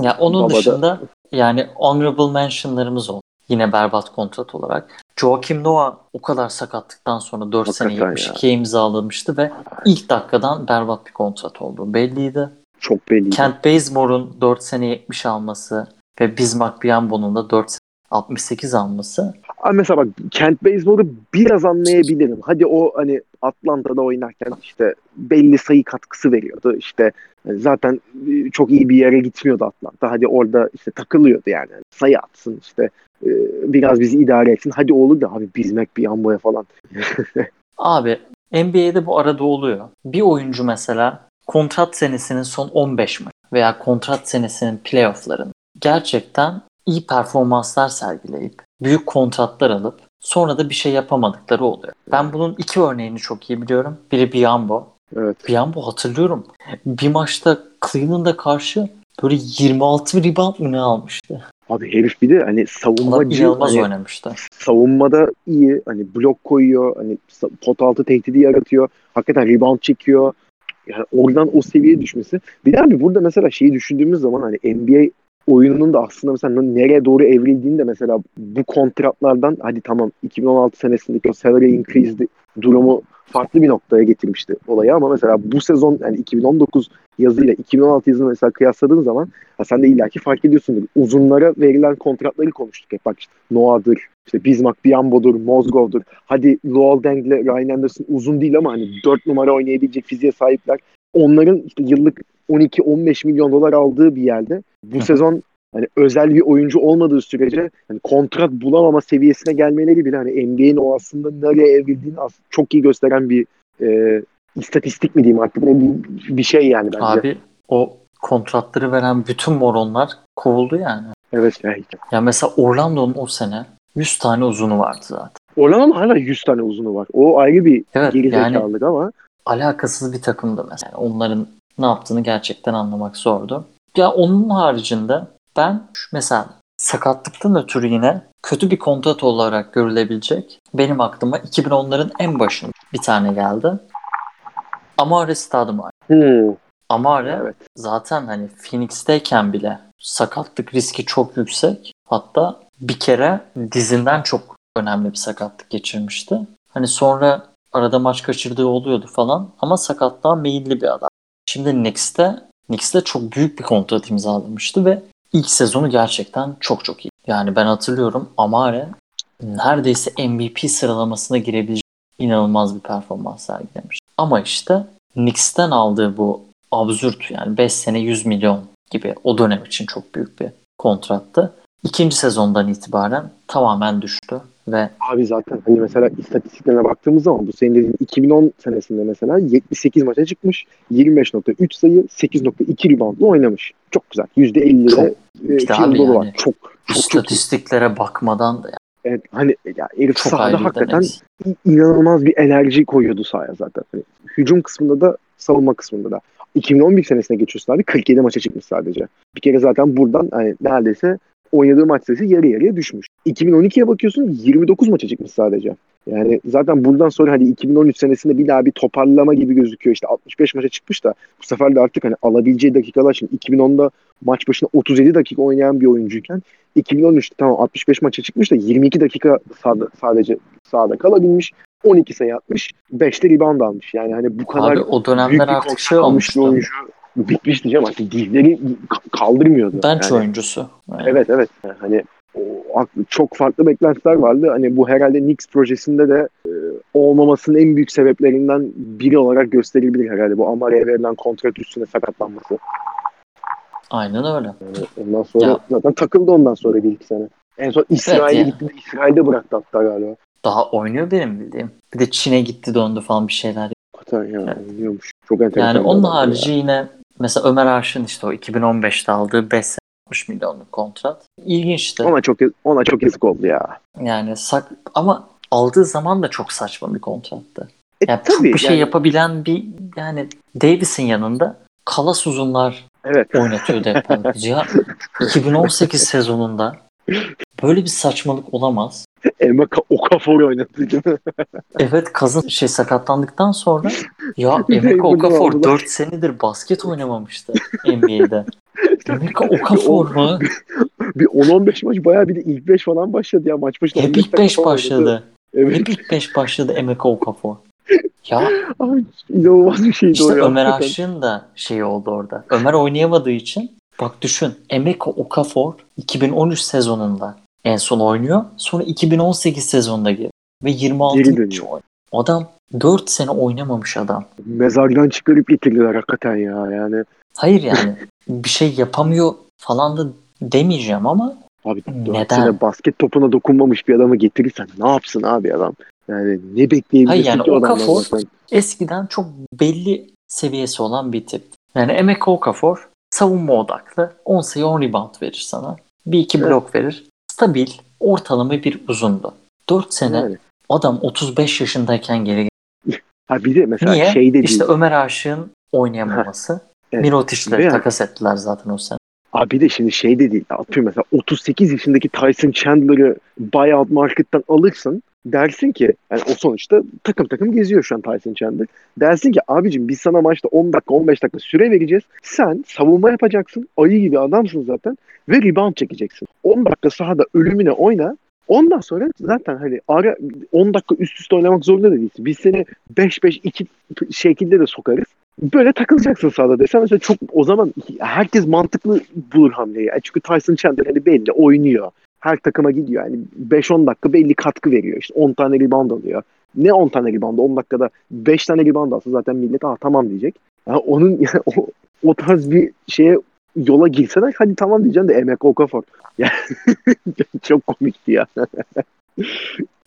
Ya onun Babada- dışında yani honorable mentionlarımız oldu. Yine berbat kontrat olarak. Joakim Noah o kadar sakatlıktan sonra 4 sene Hakikaten 72'ye imzalamıştı ve ilk dakikadan berbat bir kontrat olduğu belliydi. Çok belli. Kent Bazemore'un 4 sene 70 alması ve Bismarck Biyombo'nun da 4 sene 68 alması Ama mesela bak Kent Bazemore'u biraz anlayabilirim. Hadi o hani Atlanta'da oynarken işte belli sayı katkısı veriyordu. İşte yani zaten e, çok iyi bir yere gitmiyordu Atlanta. Hadi orada işte takılıyordu yani. Sayı atsın işte e, biraz bizi idare etsin. Hadi olur da abi Bismack bir Ambo'ya falan. Abi NBA'de bu arada oluyor. Bir oyuncu mesela kontrat senesinin son 15 maç veya kontrat senesinin playoff'ların gerçekten iyi performanslar sergileyip büyük kontratlar alıp sonra da bir şey yapamadıkları oluyor. Ben bunun iki örneğini çok iyi biliyorum. Biri Biombo. Evet. Biombo hatırlıyorum. Bir maçta Cleveland'a karşı böyle 26 rebound mı ne almıştı? Abi herif bir de hani savunmacı hani oynamıştı. savunmada iyi hani blok koyuyor hani pot altı tehdidi yaratıyor hakikaten rebound çekiyor yani oradan o seviyeye düşmesi bir de abi burada mesela şeyi düşündüğümüz zaman hani NBA oyununun da aslında mesela nereye doğru evrildiğini de mesela bu kontratlardan hadi tamam 2016 senesindeki o salary increase durumu farklı bir noktaya getirmişti olayı ama mesela bu sezon yani 2019 yazıyla 2016 yazını mesela kıyasladığın zaman ha sen de illaki fark ediyorsundur. Uzunlara verilen kontratları konuştuk hep. Bak işte Noah'dır, işte Bismarck Biyombo'dur, Mozgov'dur. Hadi Luol Deng'le Ryan Anderson uzun değil ama hani 4 numara oynayabilecek fiziğe sahipler. Onların işte yıllık 12-15 milyon dolar aldığı bir yerde bu sezon hani özel bir oyuncu olmadığı sürece hani kontrat bulamama seviyesine gelmeleri bile hani NBA'in o aslında nereye evrildiğini as- çok iyi gösteren bir e, istatistik mi diyeyim artık bir, bir şey yani bence. Abi o kontratları veren bütün moronlar kovuldu yani. Evet. Ya mesela Orlando'nun o sene 100 tane uzunu vardı zaten. Orlando'nun hala 100 tane uzunu var. O ayrı bir Evet geri yani ama alakasız bir takımdı mesela. Yani onların ne yaptığını gerçekten anlamak zordu. Ya onun haricinde ben mesela sakatlıktan ötürü yine kötü bir kontrat olarak görülebilecek benim aklıma 2010'ların en başında bir tane geldi. Amare Stoudemire. hmm, Amare evet. zaten hani Phoenix'teyken bile sakatlık riski çok yüksek. Hatta bir kere dizinden çok önemli bir sakatlık geçirmişti. Hani sonra arada maç kaçırdığı oluyordu falan ama sakatlığa meyilli bir adam. Şimdi Knicks'te Knicks'te çok büyük bir kontrat imzalamıştı ve ilk sezonu gerçekten çok çok iyi. Yani ben hatırlıyorum Amare neredeyse MVP sıralamasına girebilecek inanılmaz bir performans sergilemiş. Ama işte Knicks'ten aldığı bu absürt yani 5 sene 100 milyon gibi o dönem için çok büyük bir kontrattı. İkinci sezondan itibaren tamamen düştü ve Abi zaten hani mesela istatistiklerine baktığımız zaman bu senin dediğin 2010 senesinde mesela 78 maça çıkmış. 25.3 sayı 8.2 reboundla oynamış. Çok güzel. %50'de Çok e, field yani. var. Çok çok çok istatistiklere bakmadan da yani Evet, hani ya herif çok sahada hakikaten i- inanılmaz bir enerji koyuyordu sahaya zaten. Hani hücum kısmında da savunma kısmında da. 2011 senesine geçiyorsun abi 47 maça çıkmış sadece. Bir kere zaten buradan hani neredeyse oynadığı maç sayısı yarı yarıya düşmüş. 2012'ye bakıyorsun 29 maça çıkmış sadece. Yani zaten buradan sonra hadi 2013 senesinde bir daha bir toparlama gibi gözüküyor. İşte 65 maça çıkmış da bu sefer de artık hani alabileceği dakikalar şimdi 2010'da maç başına 37 dakika oynayan bir oyuncuyken 2013'te tamam 65 maça çıkmış da 22 dakika sahada, sadece sahada kalabilmiş. 12 sayı atmış. 5'te rebound almış. Yani hani bu kadar Abi o büyük dönemler bir artık şey olmuştu. oyuncu bitmiş diyeceğim artık dizleri ka- kaldırmıyordu. Bench Yani- oyuncusu. Yani Evet evet. Yani hani o, çok farklı beklentiler vardı. Hani bu herhalde Knicks projesinde de e, olmamasının en büyük sebeplerinden biri olarak gösterilebilir herhalde. Bu Amare'ye verilen kontrat üstüne sakatlanması. Aynen öyle. Yani ondan sonra Ya. zaten takıldı ondan sonra bir iki sene. En son İsrail'e ya. gitti. de İsrail'de bıraktı hatta galiba. Daha oynuyor benim bildiğim. Bir de Çin'e gitti döndü falan bir şeyler. Hakikaten ya. Evet. Oynuyormuş. Çok enteresan. Yani onun harici ya. yine mesela Ömer Arşın işte o 2015'te aldığı 5 sene 60 milyonluk kontrat. İlginçti. Ona çok ona çok yazık oldu ya. Yani sak ama aldığı zaman da çok saçma bir kontrattı. E, Yani çok tabii, bir şey yani- yapabilen bir yani Davis'in yanında kalas uzunlar Evet. oynatıyordu hep. ya 2018 sezonunda böyle bir saçmalık olamaz. Emeka Okafor oynadı değil mi? Evet kazın şey sakatlandıktan sonra ya Emeka Okafor aldılar. 4 senedir basket oynamamıştı NBA'de. Emeka Okafor mu? bir 10-15 maç bayağı bir de ilk 5 falan başladı ya. Maç başına Hep 15 ilk dakika 5 falan oynadı. başladı. Evet. Hep ilk 5 başladı Emeka Okafor. Ya Ay, inanılmaz bir şeydi işte o ya. Ömer. Aşık'ın da şeyi oldu orada. Ömer oynayamadığı için bak düşün Emeka Okafor 2013 sezonunda en son oynuyor. Sonra 2018 sezonunda gir. Ve 26 Geri maç dönüyor. oynuyor. Adam 4 sene oynamamış adam. Mezardan çıkarıp getirdiler hakikaten ya. Yani Hayır yani bir şey yapamıyor falan da demeyeceğim ama abi 4 Neden? sene basket topuna dokunmamış bir adamı getirirsen ne yapsın abi adam? Yani ne bekleyebilirsin Hayır yani ki Okafor- eskiden çok belli seviyesi olan bir tip. Yani Emeka Okafor savunma odaklı 10 sayı 10 rebound verir sana. Bir iki Evet. blok verir. Stabil, ortalama bir uzundu. 4 sene Yani. adam 35 yaşındayken geri Ha bir de mesela Niye? şey de. İşte Ömer Aşık'ın oynayamaması. Evet. Mirotic'le Ve yani- takas ettiler zaten o sene. Abi bir de şimdi şey de değil. Atıyorum mesela 38 yaşındaki Tyson Chandler'ı buyout market'tan alırsın. Dersin ki yani o sonuçta takım takım geziyor şu an Tyson Chandler. Dersin ki abicim biz sana maçta 10 dakika 15 dakika süre vereceğiz. Sen savunma yapacaksın. Ayı gibi adamsın zaten. Ve rebound çekeceksin. 10 dakika sahada ölümüne oyna. Ondan sonra zaten hani ara 10 dakika üst üste oynamak zorunda da değilsin. Biz seni 5-5-2 şekilde de sokarız. Böyle takılacaksın sahada desen mesela çok o zaman herkes mantıklı bulur hamleyi. Yani çünkü Tyson Chandler hani belli oynuyor. Her takıma gidiyor. Yani 5-10 dakika belli katkı veriyor. İşte 10 tane rebound alıyor. Ne 10 tane rebound? 10 dakikada 5 tane rebound alsa zaten millet ah tamam diyecek. Yani onun yani o, o tarz bir şeye yola girseler hadi tamam diyeceğim de Emek Okafor. Yani çok komikti ya.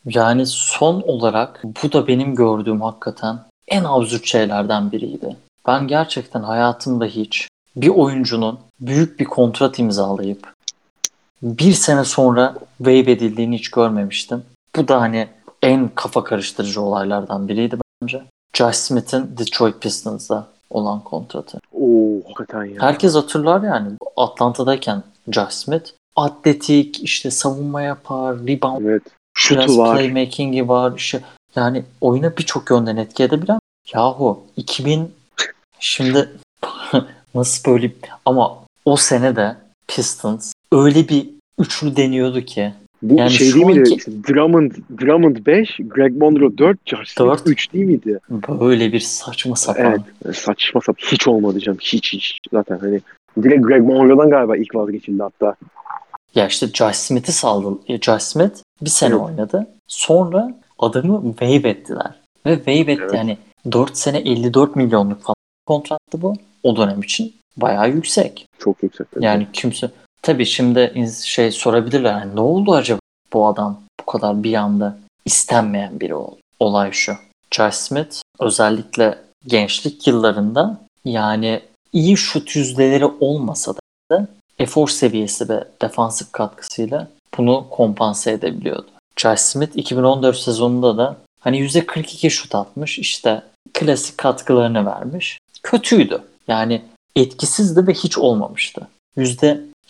Yani son olarak bu da benim gördüğüm hakikaten en absürt şeylerden biriydi. Ben gerçekten hayatımda hiç bir oyuncunun büyük bir kontrat imzalayıp bir sene sonra waive edildiğini hiç görmemiştim. Bu da hani en kafa karıştırıcı olaylardan biriydi bence. Josh Smith'in Detroit Pistons'da olan kontratı. Oo hakikaten ya. Herkes hatırlar yani Atlanta'dayken Josh Smith atletik işte savunma yapar, rebound Evet. Şutu var. playmaking'i var. işte yani oyuna birçok yönden etki edebilen. Yahu 2000 şimdi nasıl böyle ama o sene de Pistons öyle bir üçlü deniyordu ki Bu Yani şey değil miydi? anki- Drummond, Drummond 5, Greg Monroe 4, Josh Smith Dört. 3 değil miydi? böyle bir saçma sapan. Evet. Saçma sapan. Hiç olmadı canım. Hiç hiç. Zaten hani Direkt Greg Monroe'dan galiba ilk vazgeçildi hatta. Ya işte Josh Smith'i saldı. E, Josh Smith bir sene Evet. oynadı. Sonra adamı waive ettiler. Ve waive etti Evet. yani 4 sene 54 milyonluk falan kontraktı bu. O dönem için bayağı yüksek. Çok yüksek. tabii. Yani kimse tabii şimdi şey sorabilirler yani ne oldu acaba bu adam bu kadar bir anda istenmeyen biri oldu. Olay şu. Josh Smith özellikle gençlik yıllarında yani iyi şut yüzdeleri olmasa da efor seviyesi ve defansif katkısıyla bunu kompanse edebiliyordu. Josh Smith 2014 sezonunda da hani %42 şut atmış işte klasik katkılarını vermiş. Kötüydü. Yani etkisizdi ve hiç olmamıştı.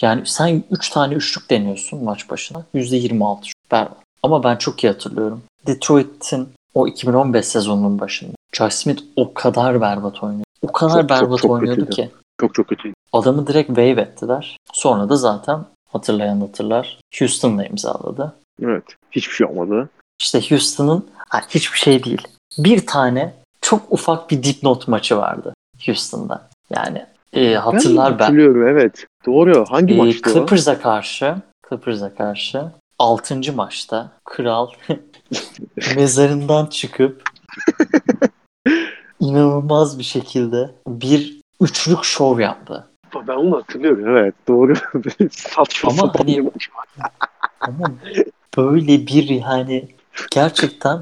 Yani sen 3 tane üçlük deniyorsun maç başına. %26 şut berbat. Ama ben çok iyi hatırlıyorum. Detroit'in o 2015 sezonunun başında Josh Smith o kadar berbat oynuyordu. O kadar Çok, çok, berbat çok oynuyordu kötüydü. ki. Çok çok kötü. Adamı direkt waive ettiler. Sonra da zaten hatırlayan hatırlar Houston'la imzaladı. Evet. Hiçbir şey olmadı. İşte Houston'ın hiçbir şey değil. Bir tane çok ufak bir dipnot maçı vardı Houston'da. Yani e, hatırlar ben. Hatırlıyorum evet. Doğru. Hangi E, maçtı o? Clippers'a karşı Clippers'a karşı 6. maçta kral mezarından çıkıp inanılmaz bir şekilde bir üçlük şov yaptı. Ben onu hatırlıyorum evet. Doğru. Saçma Ama sapan hani-. Ama böyle bir yani gerçekten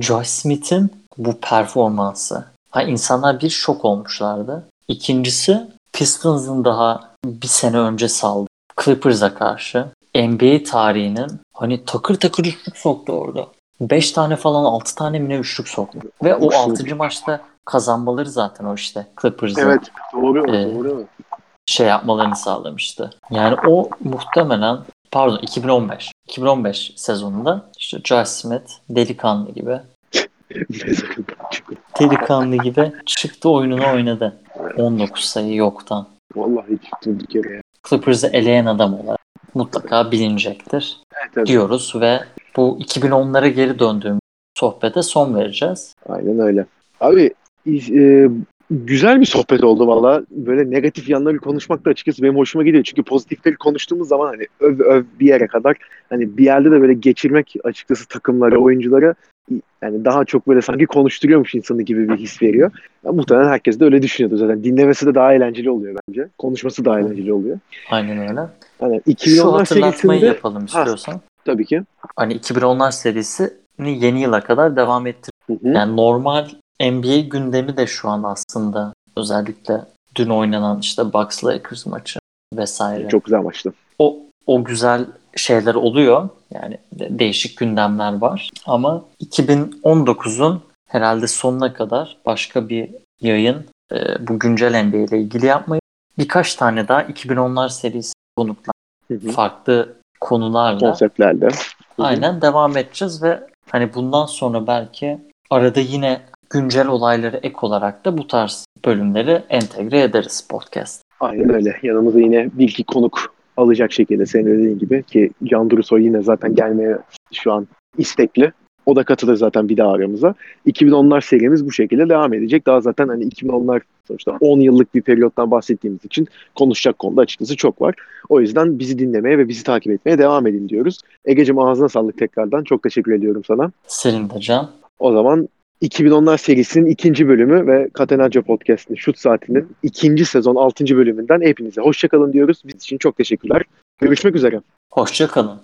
Josh Smith'in bu performansı. Ha, insanlar bir şok olmuşlardı. İkincisi Pistons'ın daha bir sene önce saldı. Clippers'a karşı NBA tarihinin hani takır takır üçlük soktu orada. 5 tane falan 6 tane mi ne üçlük soktu. Ve o Üçlük. 6. maçta kazanmaları zaten o işte Clippers'ın Evet. Doğru. Ee, doğru. şey yapmalarını sağlamıştı. Yani o muhtemelen pardon 2015. 2015 sezonunda işte Josh Smith delikanlı gibi Mezarından çıkıyor. delikanlı gibi çıktı oyununu oynadı. 19 sayı yoktan. Vallahi çıktı bir kere ya. Clippers'ı eleyen adam olarak mutlaka bilinecektir Evet, evet. diyoruz ve bu 2010'lara geri döndüğümüz sohbete son vereceğiz. Aynen öyle. Abi e, güzel bir sohbet oldu valla. Böyle negatif yanları konuşmak da açıkçası benim hoşuma gidiyor. Çünkü pozitifleri konuştuğumuz zaman hani öv öv bir yere kadar hani bir yerde de böyle geçirmek açıkçası takımları, oyuncuları yani daha çok böyle sanki konuşturuyormuş insanı gibi bir his veriyor. Ya, muhtemelen herkes de öyle düşünüyordu zaten. Dinlemesi de daha eğlenceli oluyor bence. Konuşması daha eğlenceli oluyor. Aynen öyle. Hani Şu 2010'lar hatırlatmayı serisinde yapalım istiyorsan. tabii ki. Hani 2010'lar serisini yeni yıla kadar devam ettir. Hı hı. Yani normal NBA gündemi de şu an aslında özellikle dün oynanan işte Bucks Lakers maçı vesaire. Çok güzel maçtı. O o güzel şeyler oluyor. Yani de- değişik gündemler var. Ama 2019'un herhalde sonuna kadar başka bir yayın e, bu güncel NBA ile ilgili yapmayı birkaç tane daha 2010'lar serisi konuklar farklı konularla Konseptlerle. Aynen devam edeceğiz ve hani bundan sonra belki arada yine güncel olayları ek olarak da bu tarz bölümleri entegre ederiz podcast. Aynen öyle. Yanımıza yine bir iki konuk alacak şekilde senin dediğin gibi ki Can Durusoy yine zaten gelmeye şu an istekli. O da katılır zaten bir daha aramıza. 2010'lar serimiz bu şekilde devam edecek. Daha zaten hani 2010'lar sonuçta 10 yıllık bir periyottan bahsettiğimiz için konuşacak konuda açıkçası çok var. O yüzden bizi dinlemeye ve bizi takip etmeye devam edin diyoruz. Ege'cim ağzına sağlık tekrardan. Çok teşekkür ediyorum sana. Senin de Can. O zaman 2010'lar serisinin ikinci bölümü ve Katenaca Podcast'ın Şut Saati'nin ikinci sezon altıncı bölümünden hepinize hoşçakalın diyoruz. Biz için çok teşekkürler. Görüşmek üzere. Hoşça kalın.